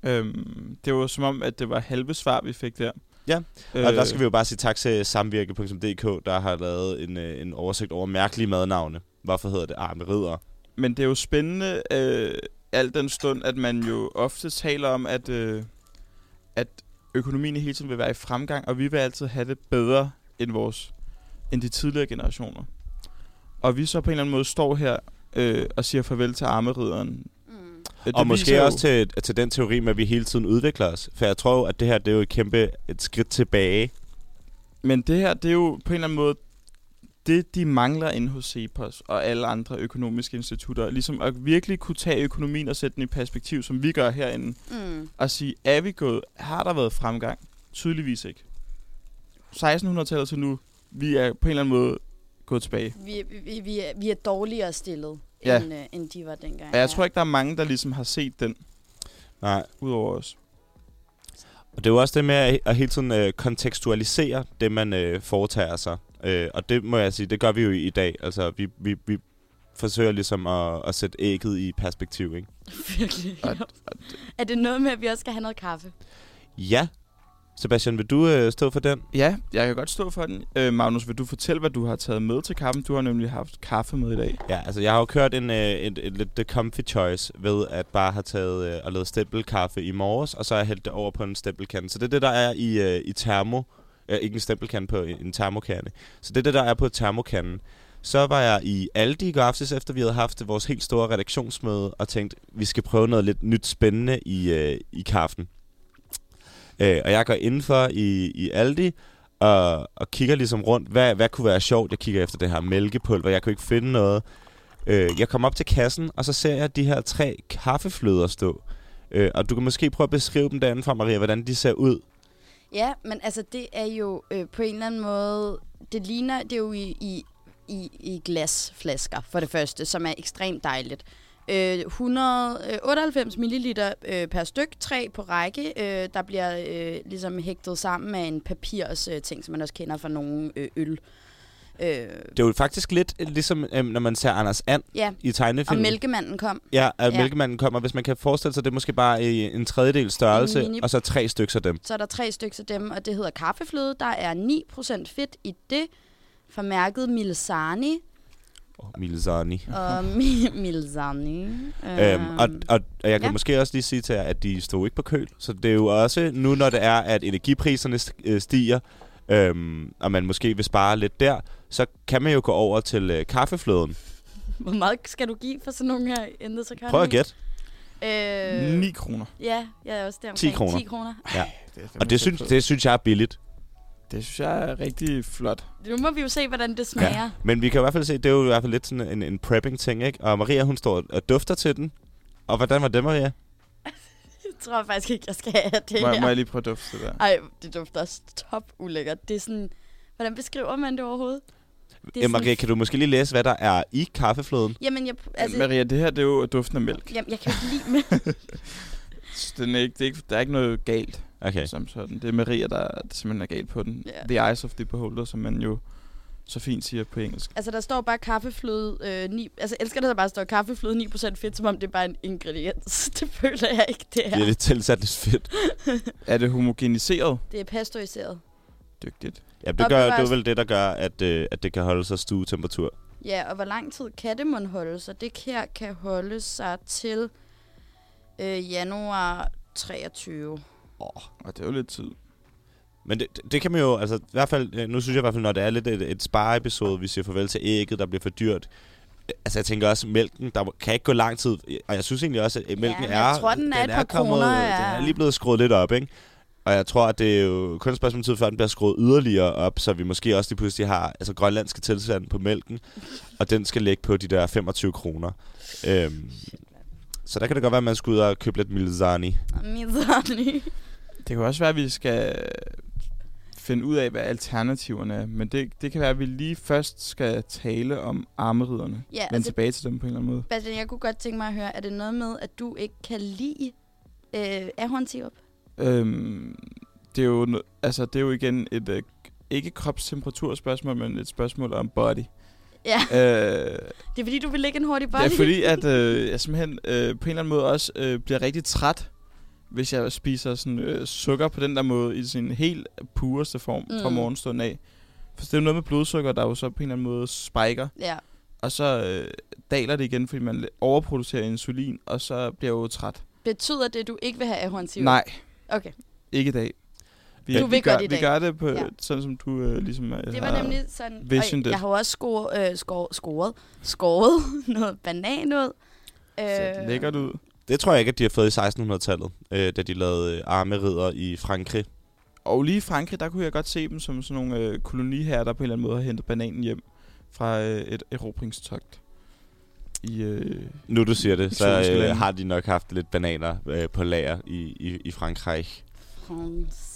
Øhm, det var som om, at det var halve svar, vi fik der. Ja, øh, Og der skal vi jo bare sige tak til samvirke.dk, der har lavet en, øh, en oversigt over mærkelige madnavne. Hvorfor hedder det arme ridder? Men det er jo spændende, øh, al den stund, at man jo ofte taler om, at, øh, at økonomien hele tiden vil være i fremgang, og vi vil altid have det bedre end vores end de tidligere generationer. Og vi så på en eller anden måde står her øh, og siger farvel til armeridderen. Det og måske jo- også til, til den teori med, at vi hele tiden udvikler os. For jeg tror at det her det er jo et kæmpe et skridt tilbage. Men det her, det er jo på en eller anden måde, det de mangler inde hos CEPOS og alle andre økonomiske institutter. Ligesom at virkelig kunne tage økonomien og sætte den i perspektiv, som vi gør herinde. Mm. Og sige, er vi gået, har der været fremgang? Tydeligvis ikke. 1600-tallet til nu, vi er på en eller anden måde gået tilbage. Vi, vi, vi, er, vi er dårligere stillet, Ja. end, øh, end de var dengang. Og jeg tror ikke, der er mange, der ligesom har set den, Nej. udover os. Og det er jo også det med at, at hele tiden øh, kontekstualisere det, man øh, foretager sig. Øh, og det må jeg sige, det gør vi jo i, i dag. Altså, vi, vi, vi forsøger ligesom at, at sætte ægget i perspektiv, ikke? Virkelig. Og- Er det noget med, at vi også skal have noget kaffe? Ja, Sebastian, vil du øh, stå for den? Ja, jeg kan godt stå for den. Øh, Magnus, vil du fortælle, hvad du har taget med til kaffen? Du har nemlig haft kaffe med i dag. Ja, altså jeg har jo kørt en, øh, et, et, lidt the comfy choice ved at bare have taget øh, og lavet stempelkaffe i morges, og så har jeg hældt det over på en stempelkande. Så det er det, der er i, øh, i termo. Øh, ikke en stempelkande på en, termokande. Så det er det, der er på termokanden. Så var jeg i Aldi i går aftes, efter vi havde haft vores helt store redaktionsmøde, og tænkt, vi skal prøve noget lidt nyt spændende i, øh, i kaffen. Øh, og jeg går indenfor i, i Aldi, og, og kigger ligesom rundt, hvad, hvad kunne være sjovt. Jeg kigger efter det her mælkepulver, jeg kunne ikke finde noget. Øh, jeg kommer op til kassen, og så ser jeg de her tre kaffefløder stå. Øh, og du kan måske prøve at beskrive dem derinde fra, Maria, hvordan de ser ud. Ja, men altså det er jo øh, på en eller anden måde, det ligner, det er jo i, i, i, i glasflasker for det første, som er ekstremt dejligt. Øh, 198 ml øh, per styk, tre på række, øh, der bliver øh, ligesom hægtet sammen med en papirs øh, ting, som man også kender fra nogle øh, øl. Øh, Det er jo faktisk lidt øh, ligesom, øh, når man ser Anders And ja, i og tegnefilmen. mælkemanden kom. Ja, at Ja. mælkemanden kommer. Hvis man kan forestille sig, det er måske bare i en tredjedel størrelse, En og så tre stykker af dem. Så er der tre stykker af dem, og det hedder kaffefløde. Der er 9% fedt i det, fra mærket Milsani. Oh, Milzani. Og mi- Milzani. Øhm, og, og, og jeg kan ja. måske også lige sige til jer, at de stod ikke på køl. Så det er jo også nu, når det er, at energipriserne øh, stiger, øhm, og man måske vil spare lidt der, så kan man jo gå over til øh, kaffefløden. Hvor meget skal du give for sådan nogle her så Prøv at gætte. Øh, 9 kroner. Ja, jeg er også der 10 kroner. 10 kroner. Det er Og det synes, det synes jeg er billigt. Det synes jeg er rigtig flot. Nu må vi jo se, hvordan det smager. Men vi kan i hvert fald se, det er jo i hvert fald lidt sådan en, en prepping-ting, ikke? Og Maria, hun står og dufter til den. Og hvordan var det, Maria? Jeg tror faktisk ikke, jeg skal have det Må, jeg- må her. jeg lige prøve at dufte det der? Ej, det dufter også top ulækkert. Det er sådan... Hvordan beskriver man det overhovedet? Det Ja, Maria, kan du måske lige læse, hvad der er i kaffefløden? Jamen, jeg, Altså, Maria, det her det er jo duften af mælk. jamen, jeg kan jo ikke lide med. Den er ikke, det er ikke, der er ikke noget galt Okay. som sådan. Det er Maria, der, der simpelthen er galt på den. Ja. The eyes of the beholder, som man jo så fint siger på engelsk. Altså, der står bare kaffefløde øh, 9... Altså, elsker det, der bare står kaffefløde 9% fedt, som om det er bare en ingrediens. Det føler jeg ikke, det Det er er. lidt tilsat lidt fedt. Er det homogeniseret? Det er pasteuriseret. Dygtigt. Ja, det, gør, det er vel det, der gør, at, øh, at det kan holde sig stuetemperatur. Ja, og hvor lang tid kan det mon holde sig? Det her kan holde sig til øh, januar 23. Og det er jo lidt tid. Men det, det- det kan man jo, altså i hvert fald, nu synes jeg i hvert fald, når det er lidt et, et spareepisode, vi siger farvel til ægget, der bliver for dyrt. Altså jeg tænker også, mælken, der kan ikke gå lang tid. Og jeg synes egentlig også, at mælken men er... jeg tror, den er et par kroner, Den ja. er lige blevet skruet lidt op, ikke? Og jeg tror, at det er jo kun et spørgsmål tid, før den bliver skruet yderligere op, så vi måske også lige pludselig har altså, grønlandske tilstand på mælken, og den skal ligge på de der 25 kroner. Øhm, så der kan det godt være, at man skal ud og købe lidt milzani. Mizani. Det kan også være, at vi skal finde ud af, hvad alternativerne er. Men det, det kan være, at vi lige først skal tale om armeriderne. Ja, Vende altså, tilbage til dem på en eller anden måde. Bastian, jeg kunne godt tænke mig at høre, er det noget med, at du ikke kan lide øh, ahornsirup? Øhm, det, er jo, altså, det er jo igen et, øh, ikke kropstemperaturspørgsmål, men et spørgsmål om body. Ja, øh, det er fordi, du vil lægge en hurtig body. det er fordi, at øh, jeg simpelthen øh, på en eller anden måde også øh, bliver rigtig træt, hvis jeg spiser sådan, øh, sukker på den der måde i sin helt pureste form mm. fra morgenstunden af. For det er jo noget med blodsukker, der jo så på en eller anden måde spiker, Ja, og så øh, daler det igen, fordi man overproducerer insulin, og så bliver jeg jo træt. betyder det, at du ikke vil have ahornsirup? Nej, Okay, ikke i dag. Vi, Du vi vil gør, godt i vi dag. gør det på, Ja. sådan som du øh, ligesom øh, det har- var nemlig sådan... visioned og jeg har også skåret, øh, skåret, skåret, skåret noget banan ud. Øh, lækkert ud. Det tror jeg ikke, at de har fået i 1600-tallet, øh, da de lavede øh, armeridder i Frankrig. Og lige i Frankrig, der kunne jeg godt se dem som sådan nogle øh, koloniherrer, der på en eller anden måde har hentet bananen hjem fra øh, et erobringstogt. I, øh, Nu du siger det, så øh, har de nok haft lidt bananer øh, på lager i, i, i Frankrig. France.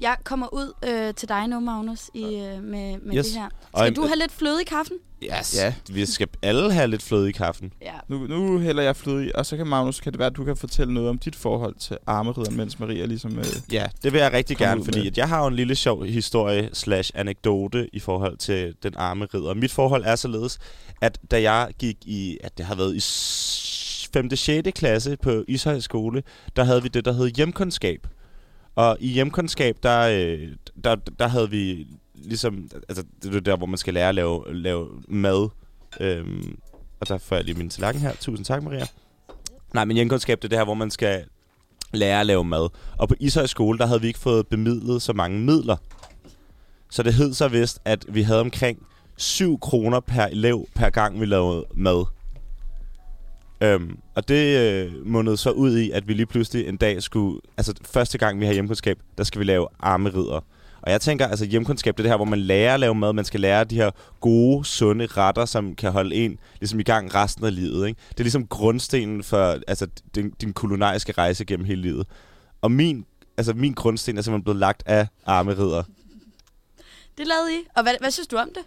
Jeg kommer ud øh, til dig nu, Magnus, i, øh, med, med Yes. det her. Og Skal en- du have lidt fløde i kaffen? Yes. Ja. Vi skal alle have lidt fløde i kaffen. Ja. nu, nu hælder jeg fløde i, og så kan Magnus, kan det være, at du kan fortælle noget om dit forhold til armeridderen, mens Maria ligesom... Øh, Ja, det vil jeg rigtig gerne, fordi med. at jeg har jo en lille sjov historie slash anekdote i forhold til den arme ridder. Mit forhold er således, at da jeg gik i, at det har været i 5. 6. klasse på Ishøj skole, der havde vi det, der hed hjemkundskab. Og i hjemkundskab, der, øh, der, der havde vi ligesom... Altså, det er der, hvor man skal lære at lave, lave mad. Øhm, og der får jeg lige min tallerken her. Tusind tak, Maria. Nej, men hjemkundskab, det er det her, hvor man skal lære at lave mad. Og på Ishøj skole, der havde vi ikke fået bemidlet så mange midler. Så det hed så vist, at vi havde omkring 7 kroner per elev, per gang vi lavede mad. Øhm, og det øh, mundede så ud i, at vi lige pludselig en dag skulle... Altså første gang, vi har hjemkundskab, der skal vi lave armerider. Og jeg tænker, altså hjemkundskab, det er det her, hvor man lærer at lave mad. Man skal lære de her gode, sunde retter, som kan holde en ligesom i gang resten af livet. Ikke? Det er ligesom grundstenen for altså, din, din kulinariske rejse gennem hele livet. Og min, altså, min grundsten er simpelthen blevet lagt af armerider. Det lavede I. Og hvad, hvad synes du om det?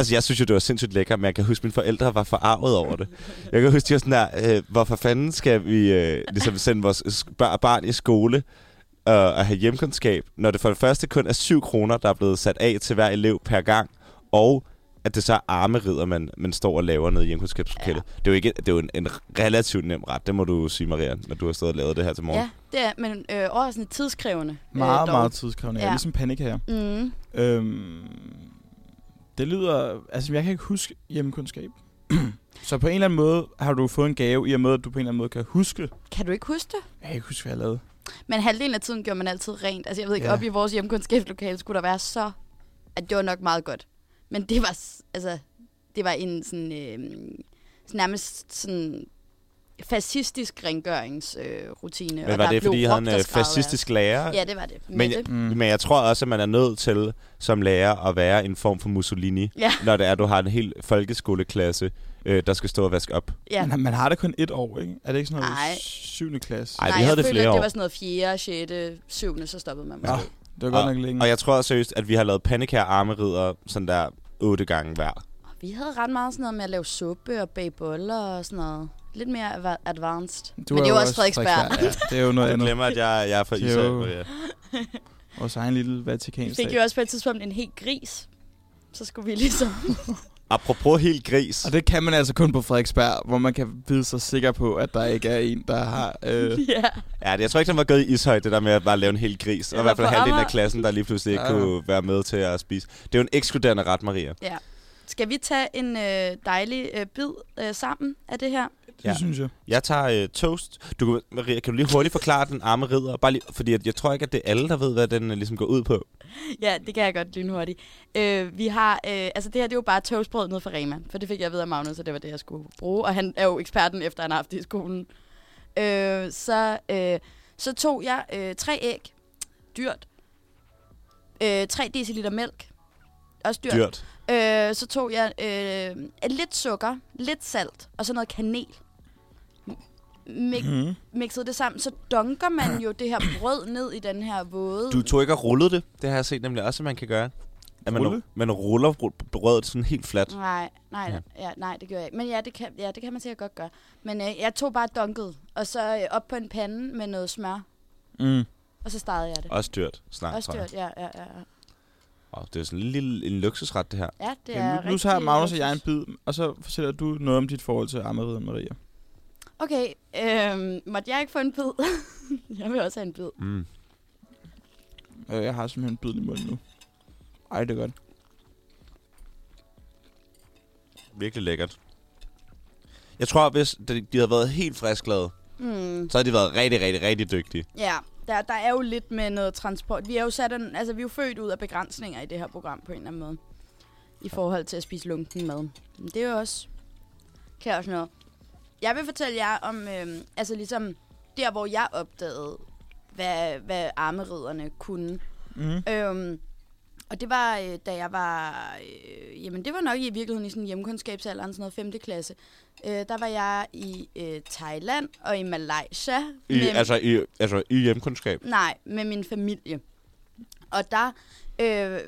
Altså, jeg synes jo, det var sindssygt lækkert, men jeg kan huske, at mine forældre var forarvet over det. Jeg kan huske, de var sådan der, øh, hvorfor fanden skal vi øh, ligesom sende vores barn i skole øh, og have hjemkundskab, når det for det første kun er 7 kroner, der er blevet sat af til hver elev per gang, og at det så er armerider, man, man står og laver nede i hjemkundskabslokalet. Ja. Det er jo, ikke, det er jo en, en relativt nem ret, det må du sige, Maria, når du har stået og lavet det her til morgen. Ja, det er, men øh, overraskende tidskrævende. Meget, øh, dog. meget tidskrævende. Ja. Ja. Ligesom pandekager. Mm. Øhm, det lyder... Altså, jeg kan ikke huske hjemmekundskab. så på en eller anden måde har du fået en gave, i og med, at du på en eller anden måde kan huske. Kan du ikke huske det? Jeg kan ikke huske, hvad jeg lavede. Men halvdelen af tiden gjorde man altid rent. Altså, jeg ved ikke, Ja. op i vores hjemkundskabslokale skulle der være så... At det var nok meget godt. Men det var, altså, det var en sådan, øh, sådan nærmest sådan fascistisk rengøringsrutine. Øh, rutine, Men var det, fordi en øh, fascistisk lærer? Ja, det var det. Men, Mette. Mm. men jeg tror også, at man er nødt til som lærer at være en form for Mussolini, Ja, når det er, at du har en hel folkeskoleklasse, øh, der skal stå og vaske op. ja. Man, man har det kun et år, ikke? Er det ikke sådan noget Nej. 7. klasse? Ej, vi Nej, havde jeg det følte, flere at det år. var sådan noget 4., 6., 7., så stoppede man måske. Ja. Det var godt nok længe. Og jeg tror seriøst, at vi har lavet pandekær armerider sådan der otte gange hver. Vi havde ret meget sådan noget med at lave suppe og bage boller og sådan noget. Lidt mere advanced. Du Men det er jo også Frederiksberg. Ja, det er jo noget Jeg andet. glemmer, at jeg, jeg er fra Det er Ishøj. jo- Maria. Vores egen lille Vi Vatikansk. fik jo også på et tidspunkt en helt gris. Så skulle vi ligesom... Apropos helt gris. Og det kan man altså kun på Frederiksberg, hvor man kan vide sig sikker på, at der ikke er en, der har... Øh, ja. Ja, det, jeg tror ikke, den var gået i Ishøj, det der med at bare lave en hel gris. Og i hvert fald halvdelen af klassen, der lige pludselig ikke Ja. kunne være med til at spise. Det er jo en ekskluderende ret, Maria. ja. Skal vi tage en øh, dejlig øh, bid øh, sammen af det her? Det Ja. synes jeg. Jeg tager øh, toast. Du, kan- Maria, kan du lige hurtigt forklare den arme ridder? Bare lige, fordi at jeg tror ikke, at det er alle, der ved, hvad den øh, ligesom går ud på. Ja, det kan jeg godt lynhurtigt. Øh, vi har, øh, altså det her det er jo bare toastbrød nede fra Rema, for det fik jeg vide af Magnus, og det var det, jeg skulle bruge. Og han er jo eksperten, efter han har haft det i skolen. Øh, så, øh, så tog jeg øh, tre æg, dyrt, øh, 3 dl mælk, også dyrt. Dyrt. Øh, så tog jeg øh, lidt sukker, lidt salt og så noget kanel. Mik- Mm. mixede det sammen, så dunker man jo det her brød ned i den her våde... Du tog ikke at rulle det. Det har jeg set nemlig også, at man kan gøre. At man, Rulle? man ruller br- brødet sådan helt fladt. Nej, nej, Ja. ja. Nej, det gør jeg ikke. Men ja, det kan, ja, det kan man sikkert godt gøre. Men øh, jeg tog bare dunket, og så øh, op på en pande med noget smør, Mm. og så startede jeg det. Også dyrt snart, Også dyrt, ja, ja, ja. ja. Oh, det er sådan en lille en luksusret, det her. Ja, det er nu, nu rigtig tager Magnus og jeg en bid, og så fortæller du noget om dit forhold til Armeriet Maria. Okay, øh, måtte jeg ikke få en bid? jeg vil også have en bid. Mm. Øh, jeg har simpelthen en bid i munden nu. Ej, det er godt. Virkelig lækkert. Jeg tror, hvis de de havde været helt frisklavet, Hmm. så havde de været rigtig, rigtig, rigtig dygtige. Ja, der, der er jo lidt med noget transport. Vi er jo sat en, altså vi er jo født ud af begrænsninger i det her program på en eller anden måde. I forhold til at spise lunken mad. Men det er jo også, kan også noget. Jeg vil fortælle jer om, øhm, altså ligesom der, hvor jeg opdagede, hvad, hvad armeridderne kunne. Mm. Øhm, og det var, øh, da jeg var, øh, jamen det var nok i virkeligheden i sådan hjemkundskabsalderen, sådan noget 5. klasse. Øh, der var jeg i øh, Thailand og i Malaysia. I, med- altså, i, altså i hjemkundskab. Nej, med min familie. Og der øh,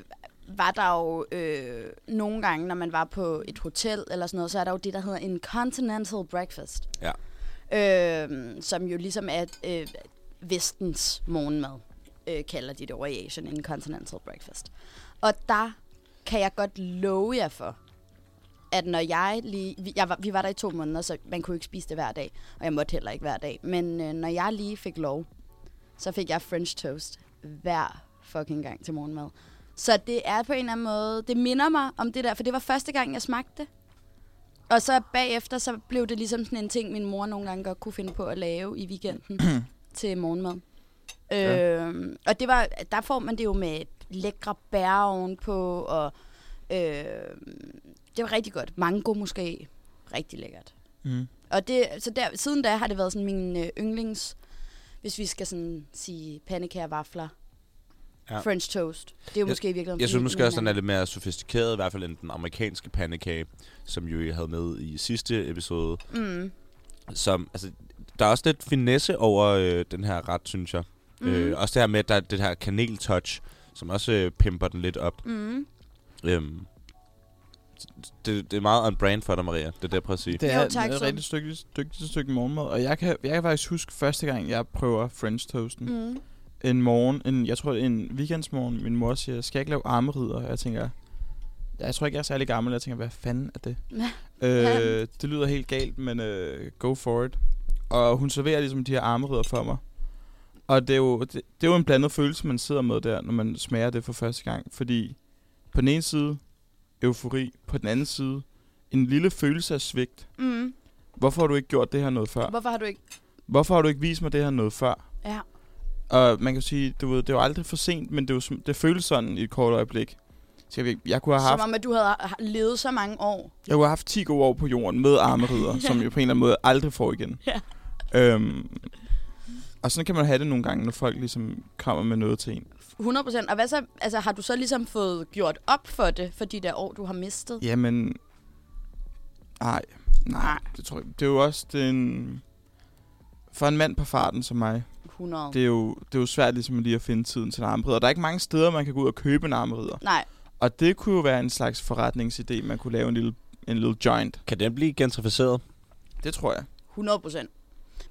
var der jo øh, nogle gange, når man var på et hotel eller sådan noget, så er der jo det, der hedder en continental breakfast. Ja. Øh, som jo ligesom er øh, vestens morgenmad, øh, kalder de det over i Asien, en continental breakfast. Og der kan jeg godt love jer for, at når jeg lige... Vi, jeg var, vi var der i to måneder, så man kunne ikke spise det hver dag. Og jeg måtte heller ikke hver dag. Men øh, når jeg lige fik lov, så fik jeg French toast hver fucking gang til morgenmad. Så det er på en eller anden måde, det minder mig om det der, for det var første gang, jeg smagte det. Og så bagefter, så blev det ligesom sådan en ting, min mor nogle gange godt kunne finde på at lave i weekenden til morgenmad. Ja. Øhm, og det var, der får man det jo med lækre bær ovenpå, og øh, det var rigtig godt. Mango måske, rigtig lækkert. Mm. Og det, så der, siden da har det været sådan min øh, yndlings, hvis vi skal sådan sige pandekager, vafler, Ja. French toast. Det er jo Jeg- måske i virkeligheden... Jeg synes måske også, den er lidt mere sofistikeret, i hvert fald end den amerikanske pandekage, som jo havde med i sidste episode. Mm. Som, altså, der er også lidt finesse over øh, den her ret, synes jeg. Mm. Øh, også det her med, at der er det her kanel-touch, som også øh, pimper den lidt op. Mm. Øhm, det, det er meget on brand for dig, Maria. Det er det, jeg prøver at sige. Det Jo, er tak, et rigtig dygtigt stykke morgenmad. Og jeg kan, jeg kan faktisk huske første gang, jeg prøver French toasten. Mm. En morgen, en, jeg tror en weekendsmorgen, min mor siger, skal jeg ikke lave armerider? Og jeg tænker, jeg tror ikke, jeg er særlig gammel. Jeg tænker, hvad fanden er det? Øh, det lyder helt galt, men øh, go for it. Og hun serverer ligesom de her armerider for mig. Og det er, jo, det, det er jo en blandet følelse, man sidder med der, når man smager det for første gang. Fordi på den ene side, eufori. På den anden side, en lille følelse af svigt. Mm. Hvorfor har du ikke gjort det her noget før? Hvorfor har du ikke... Hvorfor har du ikke vist mig det her noget før? Ja. Og man kan sige, du ved, det jo aldrig for sent, men det, er som- det føles sådan i et kort øjeblik. Så jeg, jeg kunne have haft, Som om, at du havde levet så mange år. jeg kunne have haft 10 gode år på jorden med armerider, som jeg på en eller anden måde aldrig får igen. Ja. Øhm, og sådan kan man have det nogle gange, når folk ligesom kommer med noget til en. 100 procent. Og hvad så, altså, har du så ligesom fået gjort op for det, for de der år, du har mistet? Jamen, nej, nej, det tror jeg. Det er jo også det er en... For en mand på farten som mig, 100. det er jo, det er jo svært ligesom lige at finde tiden til en armerider. Der er ikke mange steder, man kan gå ud og købe en armerider. Nej, Og det kunne jo være en slags forretningsidé, man kunne lave en lille, en lille joint. Kan den blive gentrificeret? Det tror jeg. 100 procent.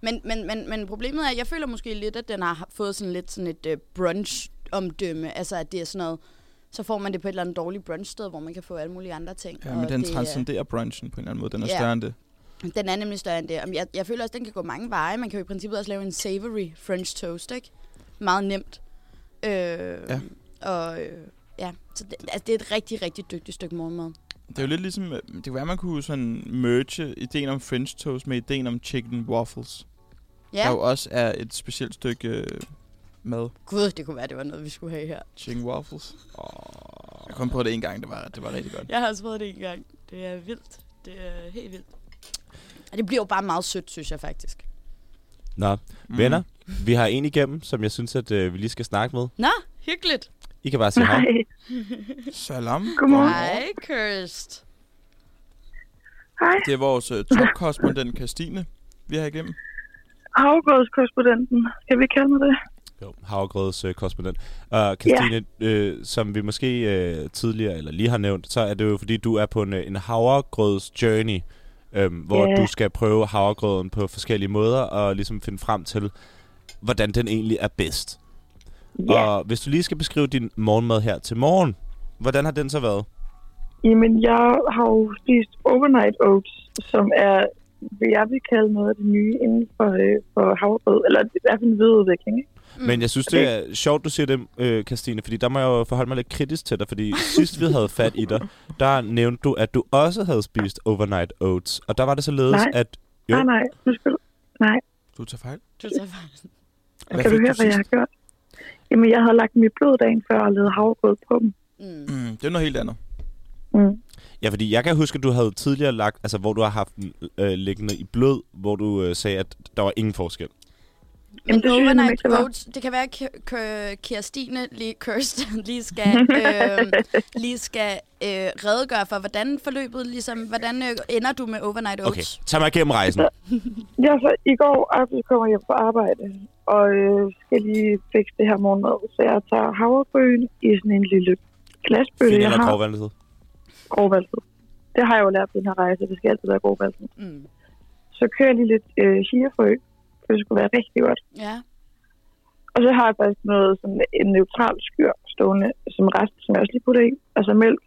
Men, men, men, men problemet er, at jeg føler måske lidt, at den har fået sådan lidt sådan et uh, brunch-omdømme. Altså, at det er sådan noget, så får man det på et eller andet dårligt brunchsted, hvor man kan få alle mulige andre ting. Ja, men den det, er- transcenderer brunchen på en eller anden måde. Den er Ja. større end det. Den er nemlig større end det. Jeg, jeg føler også, at den kan gå mange veje. Man kan jo i princippet også lave en savory French toast, ikke? Meget nemt. Øh, ja. Og øh, ja, så det, altså, det er et rigtig, rigtig dygtigt stykke morgenmad. Det er jo lidt ligesom, øh, det kunne være, man kunne sådan merge ideen om French toast med ideen om chicken waffles. Ja. Der jo også er et specielt stykke øh, mad. gud, det kunne være, det var noget, vi skulle have her. Chicken waffles. Oh. Jeg kom på det en gang, det var, det var rigtig godt. Jeg har også prøvet det en gang. Det er vildt. Det er helt vildt. Og det bliver jo bare meget sødt, synes jeg faktisk. Nå, mm. venner, vi har en igennem, som jeg synes, at øh, vi lige skal snakke med. Nå, hyggeligt. I kan bare sige hej. Hej. Salam. Godmorgen. Hej, Kirst. Hej. Det er vores uh, topkorrespondent, Christine, vi har igennem. Havregrødskorrespondenten. Skal vi kalde mig det? Jo, havregrøds øh, korrespondent. Og Christine, øh, som vi måske øh, tidligere, eller lige har nævnt, så er det jo fordi, du er på en, øh, en havregrøds journey, øh, hvor Ja. du skal prøve havregrøden på forskellige måder, og ligesom finde frem til, hvordan den egentlig er bedst. Ja. Og hvis du lige skal beskrive din morgenmad her til morgen, hvordan har den så været? Jamen, jeg har jo spist overnight oats, som er, hvad jeg vil kalde noget af det nye inden for, øh, for havregrød. Eller i hvert fald en videreudvikling, ikke? Mm. Men jeg synes, det er sjovt, du siger det, øh, Christine, fordi der må jeg jo forholde mig lidt kritisk til dig, fordi sidst vi havde fat i dig, der nævnte du, at du også havde spist overnight oats, og der var det således, Nej. at... Jo, Nej, nej. Nu skal du... Nej. Du tager fejl. Du tager fejl. Hvad Kan du høre, du hvad jeg har gjort? Jamen, jeg havde lagt i blod dagen før og lavet havregrød på dem. Mm. Mm, det er noget helt andet. Mm. ja, fordi jeg kan huske, at du havde tidligere lagt, altså hvor du har haft den øh, liggende i blød, hvor du øh, sagde, at der var ingen forskel. Jamen, Men det synes overnight var. oats, det kan være, at Ki- Ki- Kirstine lige, Kirst, lige skal, øh, lige skal øh, redegøre for, hvordan forløbet, ligesom, hvordan øh, ender du med overnight oats? Okay, tag mig igennem rejsen. Ja, så i går aftes kommer jeg på arbejde, og øh, skal lige fikse det her morgenmad. Så jeg tager havregryn i sådan en lille glasbøtte, Fin jeg eller har. grovvalgtid? Grovvalset. Det har jeg jo lært på den her rejse, det skal altid være grovvalset. Mm. Så kører jeg lige lidt øh, chiafrø, for det skulle være rigtig godt. Ja. Og så har jeg faktisk noget sådan en neutral skyr stående som rest, som jeg også lige putter i, og så mælk.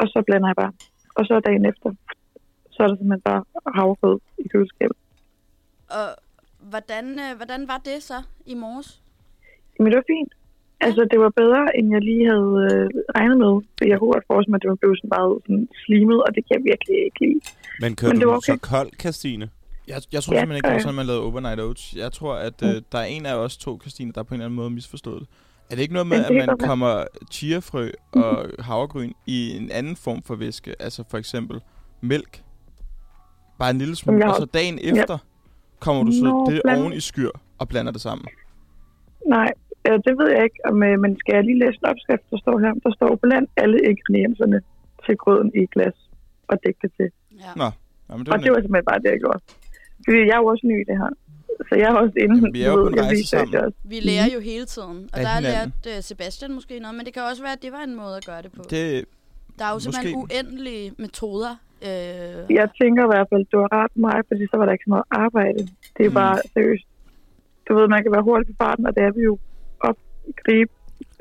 Og så blander jeg bare. Og så dagen efter, så er der simpelthen bare havregrød i køleskabet. Og hvordan, øh, hvordan var det så i morges? Men det var fint. Altså, det var bedre, end jeg lige havde øh, regnet med. Jeg kunne godt forestille mig, at det var blevet sådan meget sådan slimet, og det kan jeg virkelig ikke lide. Men kører Men du det var okay. så kold, Christine? Jeg, jeg tror Ja, simpelthen ikke, det var øh. sådan, man lavede overnight oats. Jeg tror, at øh, der er en af os to, Christine, der på en eller anden måde misforstået det. Er det ikke noget med, at man kommer chiafrø og havregryn i en anden form for væske? Altså for eksempel mælk? Bare en lille smule. Og så dagen efter kommer du så Nå, det bland- oven i skyr og blander det sammen. Nej, øh, det ved jeg ikke, om, øh, men skal jeg lige læse en opskrift, der står her? Der står bland alle ingredienserne til grøden i glas og dæk det til. Ja. Nå, Jamen, det Og det var simpelthen bare det, jeg gjorde. Fordi jeg er jo også ny i det her. Så jeg har også inden, Jamen, vi er jo du på en rejse sammen. også. Vi lærer jo hele tiden, og der har lært uh, Sebastian måske noget, men det kan også være, at det var en måde at gøre det på. Det, der er jo simpelthen måske. uendelige metoder. Øh, Jeg tænker i hvert fald, det var rart for mig, fordi så var der ikke så meget arbejde. Det er Mm. bare seriøst. Du ved, man kan være hurtig på farten, og det er vi jo op, gribe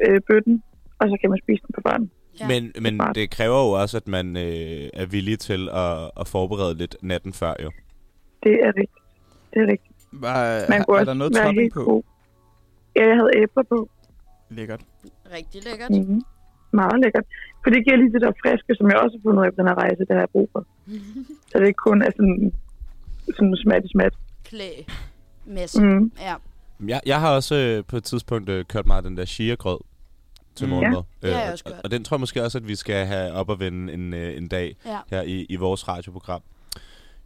øh, bøtten, og så kan man spise den på farten. Ja. Men, men det kræver jo også, at man øh, er villig til at, at forberede lidt natten før, jo. Det er rigtigt. Det er rigtigt. var, Man kunne er også der noget være topping helt på? god. Ja, jeg havde æbler på. Lækkert. rigtig lækkert. Mm-hmm. Meget lækkert. For det giver lige det der friske, som jeg også har fundet ud af på den her rejse, det har jeg brug for. Så det ikke kun er sådan, sådan smat i smat. Klæ. Messe. Mm. Ja. Jeg, jeg har også øh, på et tidspunkt øh, kørt meget den der chia-grød til Mm. morgenmad. Det har jeg Øh, også og, gjort. og den tror jeg måske også, at vi skal have op og vende en, øh, en dag Ja. her i, i vores radioprogram.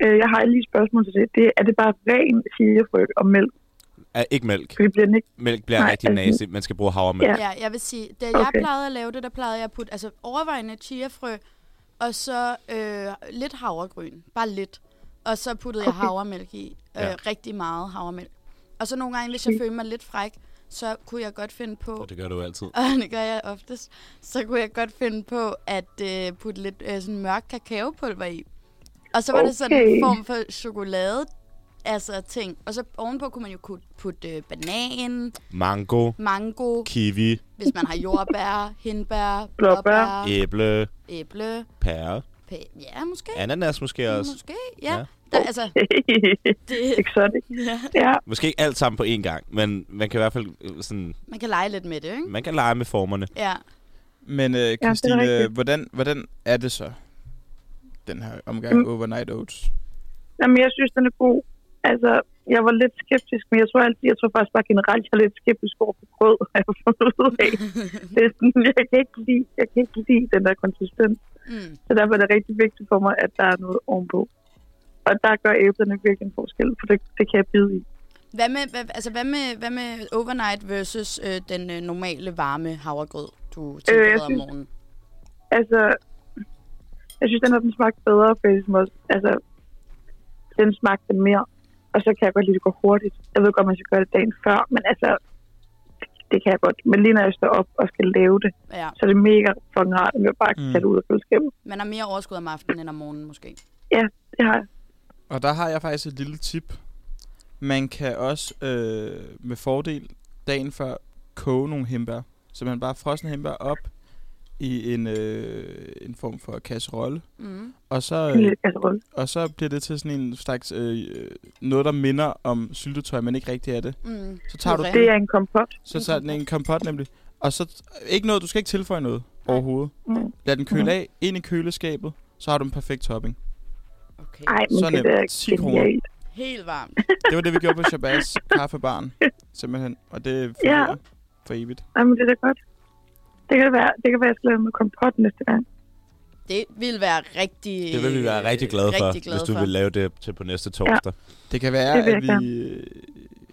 Øh, jeg har lige et spørgsmål til det. det. Er det bare ren chiafrø og mælk? Er, ikke mælk. Det bliver ikke... Mælk bliver Nej, rigtig altså- nasty. Man skal bruge havremælk. Ja. Ja, jeg vil sige, da jeg Okay. plejede at lave det, der plejede jeg at putte altså, overvejende chiafrø, og så øh, lidt havregryn. Bare lidt. Og så puttede jeg Okay. havremælk i. Øh, Ja. Rigtig meget havremælk. Og så nogle gange, hvis jeg følte mig lidt fræk, så kunne jeg godt finde på, Og det gør du altid. og det gør jeg oftest, så kunne jeg godt finde på at øh, putte lidt øh, sådan mørk kakaopulver i. Og så var det sådan en Okay. form for chokolade, altså ting. Og så ovenpå kunne man jo kunne putte øh, banan, Mango, mango, kiwi, hvis man har jordbær, hindbær, Blåbær. æble, æble, pære, pæ- ja, måske. ananas måske også. Måske, ja. Ja. ja. Der, altså, det, Exotic. ja. Ja, Måske ikke alt sammen på én gang, men man kan i hvert fald øh, sådan, Man kan lege lidt med det, ikke? man kan lege med formerne. Ja. Men øh, Christine, rigtigt. hvordan, hvordan er det så, den her omgang Mm. overnight oats? Jamen, jeg synes, den er god. Altså, jeg var lidt skeptisk, men jeg tror altid, jeg tror faktisk bare generelt, jeg er lidt skeptisk over for brød, har jeg fundet ud af. Det er sådan, jeg kan ikke lide, jeg kan ikke lide den der konsistens. Mm. Så derfor er det rigtig vigtigt for mig, at der er noget ovenpå. Og der gør æblerne virkelig en forskel, for det, det kan jeg bide i. Hvad med, hvad, altså, hvad med, hvad med overnight versus øh, den øh, normale varme havregrød, du tilbereder om synes- morgenen? Altså, jeg synes, den har den smagt bedre, for ligesom også, altså, den smagte mere. Og så kan jeg godt lide, at det går hurtigt. Jeg ved godt, man skal gøre det dagen før, men altså, det kan jeg godt. Men lige når jeg står op og skal lave det, Ja, så er det mega fucking rart, at jeg bare kan Mm. tage det ud af køleskabet. man har mere overskud om aftenen end om morgenen måske. Det har jeg. Og der har jeg faktisk et lille tip. Man kan også øh, med fordel dagen før koge nogle hembær. Så man bare frosne hembær op i en, øh, en form for kasserolle. Mm. Og så, øh, og så bliver det til sådan en slags øh, øh, noget, der minder om syltetøj, men ikke rigtig er det. Mm. Så tager du Puré. Det er en kompot. Så tager den en kompot nemlig. Og så ikke noget, du skal ikke tilføje noget overhovedet. Mm. Lad den køle Mhm. af ind i køleskabet, så har du en perfekt topping. Okay. Ej, men Så det nemt. er 10 kroner. genialt. Helt varmt. Det var det, vi gjorde på Shabazz kaffebarn. Simpelthen. Og det Ja. fungerer for evigt. Jamen, det er da godt. Det kan være, det kan være, at jeg skal lave med kompot næste gang. Det vil være rigtig... Det vil vi være rigtig glade for, rigtig glade hvis du for. vil lave det til på næste torsdag. Det kan være, Det at vi... øh,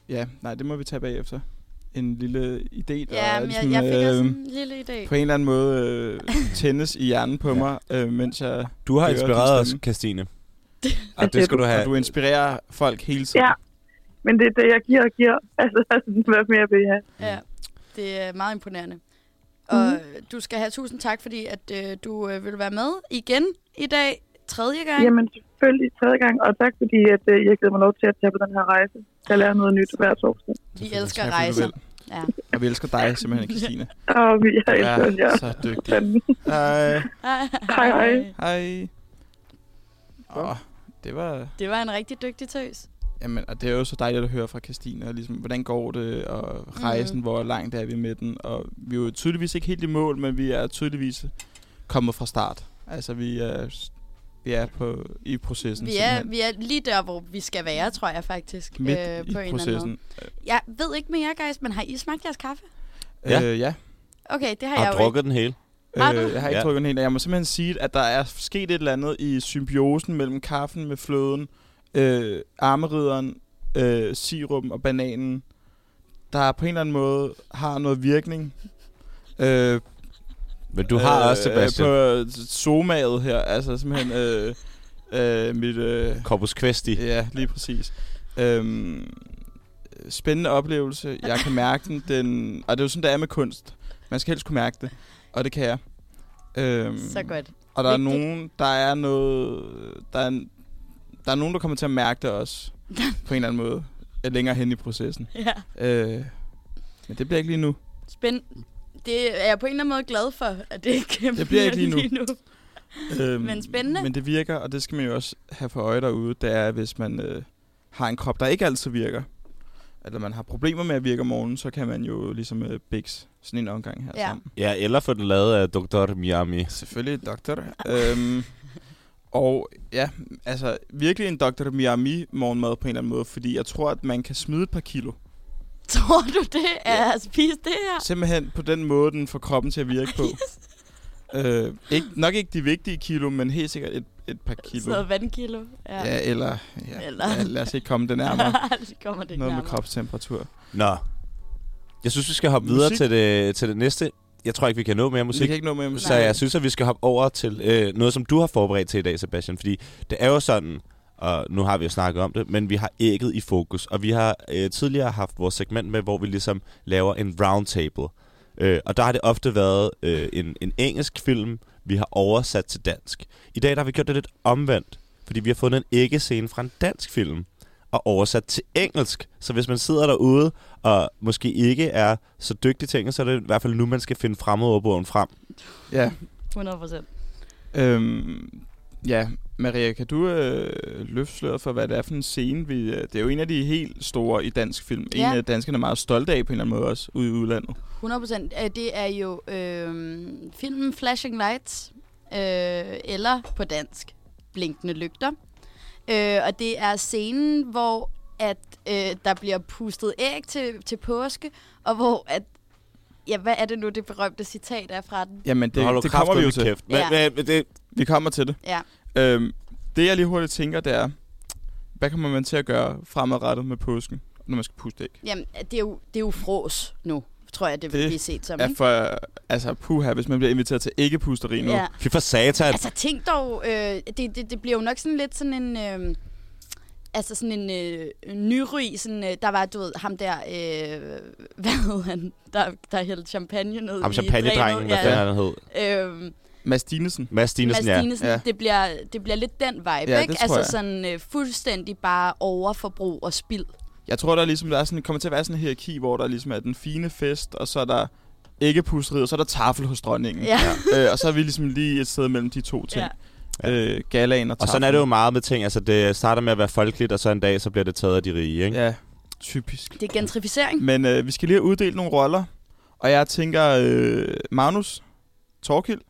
Ja, nej, det må vi tage bagefter. En lille idé, der Ja, men jeg, jeg fik også en lille idé. på en eller anden måde øh, tændes i hjernen på mig, øh, mens jeg... Du har inspireret os. Christine. Og det siger skal du? du Og have. du inspirerer folk hele tiden. Ja. Men det er det, jeg giver og giver. Altså, hvad mere vil jeg have? Ja, det er meget imponerende. Og Mhm. du skal have tusind tak, fordi at øh, du øh, vil være med igen i dag. Tredje gang. Jamen, selvfølgelig tredje gang. Og tak, fordi at, øh, jeg givet mig lov til at tage på den her rejse. Jeg lærer noget nyt hver torsdag. Vi elsker rejser. Ja. Og vi elsker dig simpelthen, Christine. Og vi har Ja, elsker jer. så dygtig. Hej. Hej, hej. Hej. Åh, det var... Det var en rigtig dygtig tøs. Jamen, og det er jo så dejligt at høre fra Christine, og ligesom, hvordan går det, og rejsen, Mhm. mm. hvor langt er vi med den. Og vi er jo tydeligvis ikke helt i mål, men vi er tydeligvis kommet fra start. Altså, vi er, vi er på, i processen. Vi er, simpelthen. vi er lige der, hvor vi skal være, tror jeg faktisk. midt øh, i på en eller anden processen. måde. Jeg ved ikke med jer, guys, men har I smagt jeres kaffe? Ja. Øh, ja. Okay, det har Har jeg du jo drukket den hele? Har du? Øh, jeg har ikke Ja. drukket den helt. Jeg må simpelthen sige, at der er sket et eller andet i symbiosen mellem kaffen med fløden, øh, armerideren, øh, sirupen og bananen, der på en eller anden måde har noget virkning. Øh, Men du har også, Sebastian, Øh, på somaet her, altså simpelthen øh, øh, mit... Øh, Corpus Christi. Ja, lige præcis. Øhm, spændende oplevelse. Jeg kan mærke den, den... Og det er jo sådan, det er med kunst. Man skal helst kunne mærke det. Og det kan jeg. Øhm, Så godt. Og der er Vigtigt. nogen, der er noget... Der er, en- der er nogen, der kommer til at mærke det også. på en eller anden måde. øh, Længere hen i processen. Ja, Øh, men det bliver ikke lige nu. spændende. Det er jeg på en eller anden måde glad for, at det ikke Det bliver ikke lige nu. lige nu. Øhm, Men spændende. Men det virker, og det skal man jo også have for øje derude, det er, hvis man øh, har en krop, der ikke altid virker, eller man har problemer med at virke om morgenen, så kan man jo ligesom øh, bix sådan en omgang her Ja. sammen. Ja, eller få den lavet af Dr. Miami. Selvfølgelig doktor. øhm, og ja, altså virkelig en Dr. Miami morgenmad på en eller anden måde, fordi jeg tror, at man kan smide et par kilo. Tror du det? Er at spise det her? Simpelthen på den måde, den får kroppen til at virke på. øh, ikke, nok ikke de vigtige kilo, men helt sikkert et, et par kilo. Sådan noget vandkilo. Ja. Ja, eller, ja, Eller- ja, lad os ikke komme det nærmere. det kommer det ikke Noget med nærmere. kropstemperatur. Nå. Jeg synes, vi skal hoppe videre Musik? til det, til det næste. Jeg tror ikke, vi kan nå mere musik. Vi kan ikke nå mere musik. Så jeg synes, at vi skal hoppe over til øh, noget, som du har forberedt til i dag, Sebastian. Fordi det er jo sådan, og nu har vi jo snakket om det, men vi har ægget i fokus. Og vi har øh, tidligere haft vores segment med, hvor vi ligesom laver en roundtable. Øh, og der har det ofte været øh, en, en engelsk film, vi har oversat til dansk. I dag der har vi gjort det lidt omvendt, fordi vi har fundet en æggescene fra en dansk film og oversat til engelsk. Så hvis man sidder derude og måske ikke er så dygtig til engelsk, så er det i hvert fald nu, man skal finde fremmedordbogen frem. Ja. 100 procent. Øhm, ja, Maria, kan du øh, løfte sløret for, hvad det er for en scene? Vi, øh, det er jo en af de helt store i dansk film. En Ja. af danskerne er meget stolte af på en eller anden måde også, ude i udlandet. 100 procent. Det er jo øh, filmen Flashing Lights, øh, eller på dansk, Blinkende Lygter. Øh, og det er scenen, hvor at øh, der bliver pustet æg til, til påske, og hvor at Ja, hvad er det nu, det berømte citat er fra den? Jamen, det, det kommer vi jo til. Kæft. Men, Ja. men, det, Vi kommer til det. Ja. Øhm, det, jeg lige hurtigt tænker, det er, hvad kommer man til at gøre fremadrettet med påsken, når man skal puste æg? Jamen, det er jo, det er jo fros nu, tror jeg, det vil Det blive set som. Er ikke? for, altså, puha, hvis man bliver inviteret til æggepusteri nu. Ja. fy for satan. Altså tænk dog, øh, det, det, det bliver jo nok sådan lidt sådan en... Øh, altså sådan en øh, nyrig, sådan, øh, der var, du ved, ham der, øh, hvad hed han, der, der hældte champagne ned Ham i champagne-drengen, hvad fanden han hed. Øh, Mads Dinesen. Mads Dinesen, Mads ja. Dinesen, Ja. det, bliver, det bliver lidt den vibe, Ja, ikke? det tror Altså jeg. sådan øh, fuldstændig bare overforbrug og spild. Jeg tror, der, er ligesom, der er sådan, kommer til at være sådan en hierarki, hvor der ligesom er den fine fest, og så er der æggepusteriet, og så er der tafel hos dronningen. Ja. øh, og så er vi ligesom lige et sted mellem de to ting. Ja. Ja. Øh, galaen og Og sådan er det jo meget med ting. Altså, det starter med at være folkeligt, og så en dag, så bliver det taget af de rige, ikke? Ja, typisk. Det er gentrificering. Men øh, vi skal lige have uddelt nogle roller. Og jeg tænker øh, Magnus, Torkild,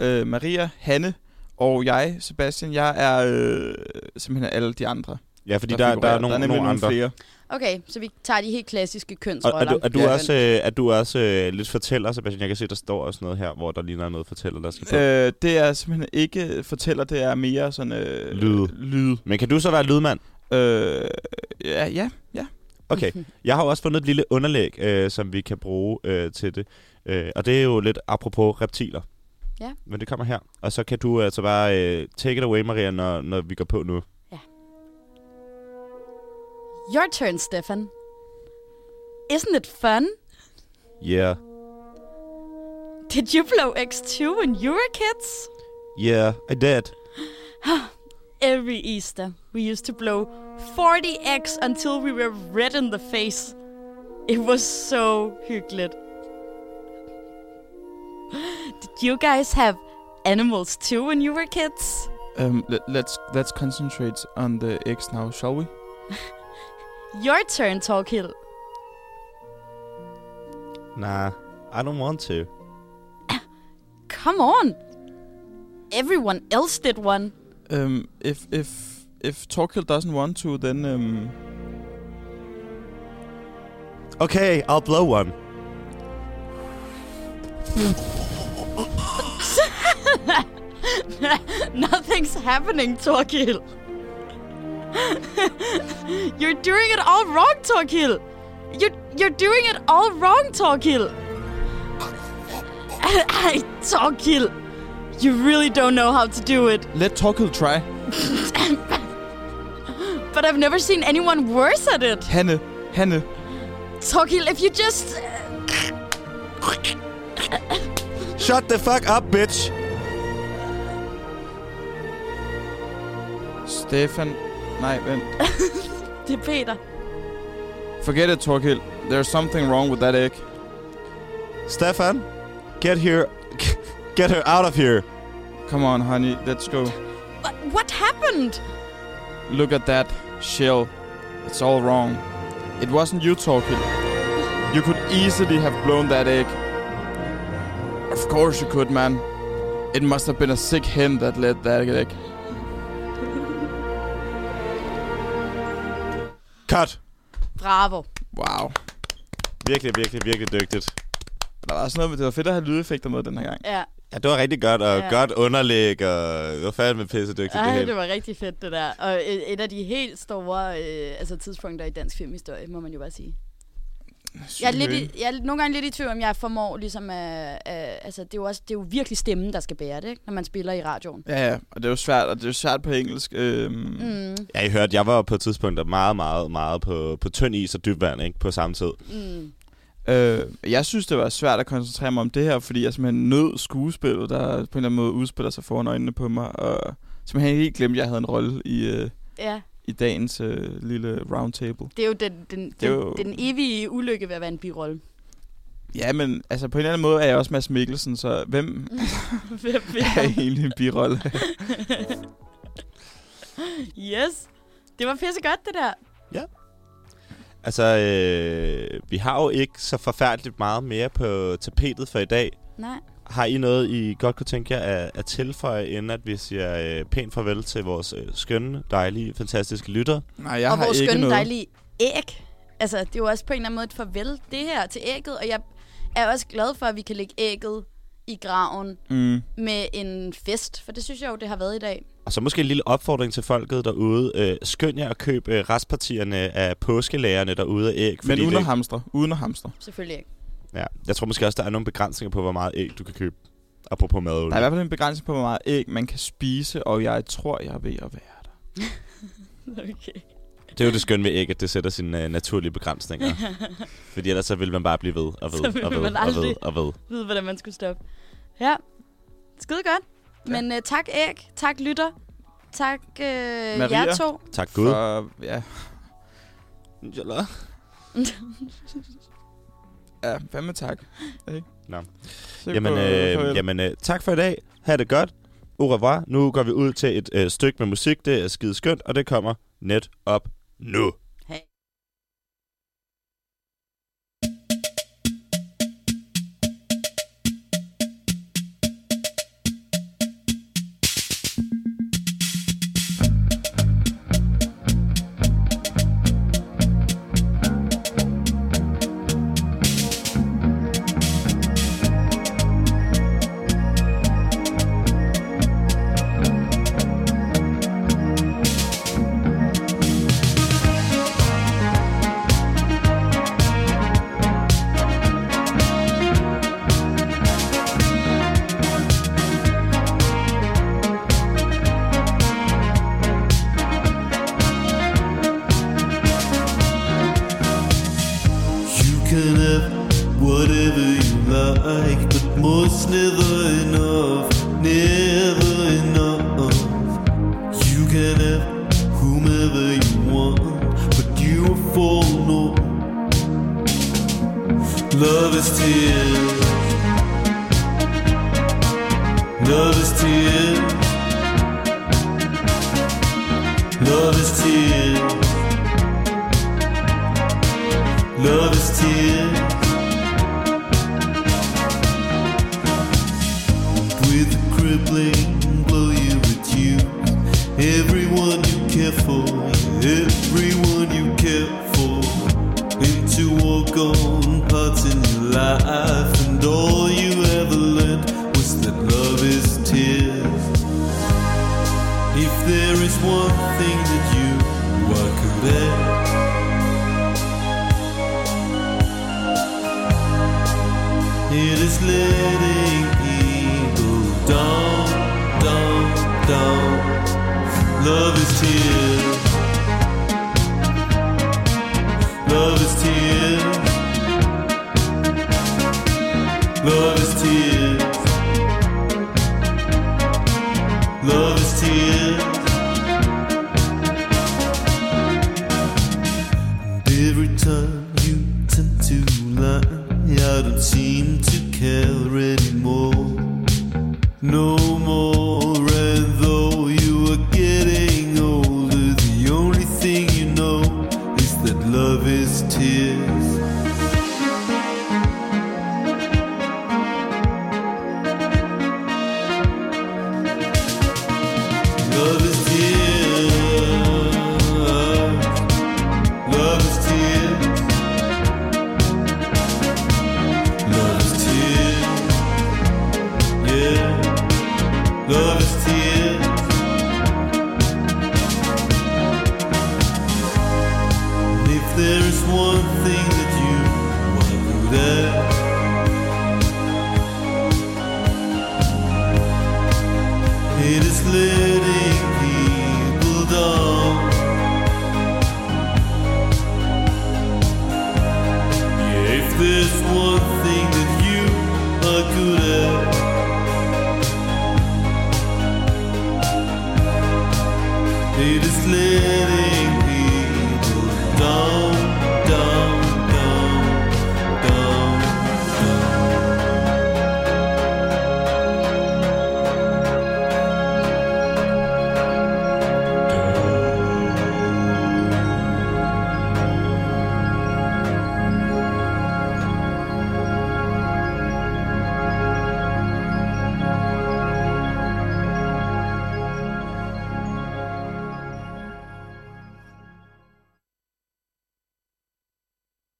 øh, Maria, Hanne og jeg, Sebastian. Jeg er øh, simpelthen alle de andre. Ja, fordi der, der, figurerer. er nogle, nemlig nogle andre. flere. Okay, så vi tager de helt klassiske Og kønsroller. er du, er du Ja. også, øh, er du også øh, lidt fortæller, Sebastian? Jeg kan se, der står også noget her, hvor der ligner noget fortæller, der skal på. Øh. Det er simpelthen ikke fortæller, det er mere sådan... Øh, Lyde. Lyde. Men kan du så være lydmand? Øh, ja, ja, ja. Okay. Jeg har også fundet et lille underlæg, øh, som vi kan bruge øh, til det. Øh, og det er jo lidt apropos reptiler. Ja. Men det kommer her. Og så kan du altså bare øh, take it away, Maria, når, når vi går på nu. Your turn, Stefan. Isn't it fun? Yeah. Did you blow X2 when you were kids? Yeah, I did. Every Easter, we used to blow 40 eggs until we were red in the face. It was so hyggeligt. Did you guys have animals too when you were kids? Um, let, let's let's concentrate on the eggs now, shall we? Your turn, Torkild. Nah, I don't want to. Come on. Everyone else did one. Um, if if if Torkild doesn't want to, then um, Okay, I'll blow one. Nothing's happening, Torkild. you're doing it all wrong, Torkild. You're, you're doing it all wrong, Torkild. I, Torkild. You really don't know how to do it. let Torkild try. But I've never seen anyone worse at it. Hanne, Hanne, Torkild, if you just... Uh, Shut the fuck up, bitch! Stefan. Nej, vent. Det er Peter. Forget it, Torkild. There's something wrong with that egg. Stefan, get here. Get her out of here. Come on, honey, let's go. What, what happened? Look at that shell. It's all wrong. It wasn't you, Torkild. You could easily have blown that egg. Of course you could, man. It must have been a sick hen that laid that egg. Cut. Bravo. Wow. Virkelig, virkelig, virkelig dygtigt. Der var sådan noget med, det var fedt at have lydeffekter med den her gang. Ja. Ja, det var rigtig godt, og Ja. ja. godt underlæg, og det var fandme pisse dygtigt det Ej, hele. det var rigtig fedt, det der. Og et, et af de helt store øh, altså tidspunkter i dansk filmhistorie, må man jo bare sige. Jeg er, lidt i, jeg er nogle gange lidt i tvivl, om jeg formår ligesom at... at altså, det er, jo også, det er jo virkelig stemmen, der skal bære det, ikke? når man spiller i radioen. Ja, ja. Og det er jo svært, og det er jo svært på engelsk. Øhm, Mm, Ja, I hørte, jeg var på et tidspunkt meget, meget, meget på, på tynd is og dyb vand, ikke? På samme tid. mm. Øh, jeg synes, det var svært at koncentrere mig om det her, fordi jeg simpelthen nød skuespillet, der på en eller anden måde udspiller sig foran øjnene på mig, og simpelthen helt glemt, at jeg havde en rolle i, øh, Ja, i dagens øh, lille roundtable. det er jo den, den, Det er den, jo- den evige ulykke ved at være en birolle. Ja, men altså på en eller anden måde er jeg også Mads Mikkelsen, så hvem Hvem er egentlig en birolle? Yes. Det var pisse godt, det der. Altså, øh, vi har jo ikke så forfærdeligt meget mere på tapetet for i dag. Nej. Har I noget, I godt kunne tænke jer at, at tilføje, inden at vi siger øh, pænt farvel til vores øh, skønne, dejlige, fantastiske lytter? Nej, jeg og har vores ikke skønne noget. dejlige æg. Altså, det er jo også på en eller anden måde et farvel, det her til ægget. Og jeg er også glad for, at vi kan lægge ægget i graven Mm. med en fest. For det synes jeg jo, det har været i dag. Og så måske en lille opfordring til folket derude. Øh, skynd jer at købe øh, restpartierne af påskelærerne derude af æg. Men uden at hamstre. Uden at hamstre. Selvfølgelig ikke. Ja, Jeg tror måske også, der er nogle begrænsninger på, hvor meget æg du kan købe. Apropos madolie. Der er i hvert fald en begrænsning på, hvor meget æg man kan spise, og jeg tror, jeg er ved at være der. Okay. Det er jo det skønne ved æg, at det sætter sine øh, naturlige begrænsninger. Fordi ellers så vil man bare blive ved og ved Så vil og ved man og ved og ved. Ved, hvordan man skulle stoppe. Ja. Skide godt. Men uh, tak æg. Tak lytter. Tak uh, jer to. Tak Gud. For, ja, Inshallah. ja, fandme tak. Ikke? Nå. Jamen, øh, farvel. jamen øh, tak for i dag. Ha' det godt. Au revoir. Nu går vi ud til et øh, stykke med musik. Det er skide skønt, og det kommer net op nu. Love is tears.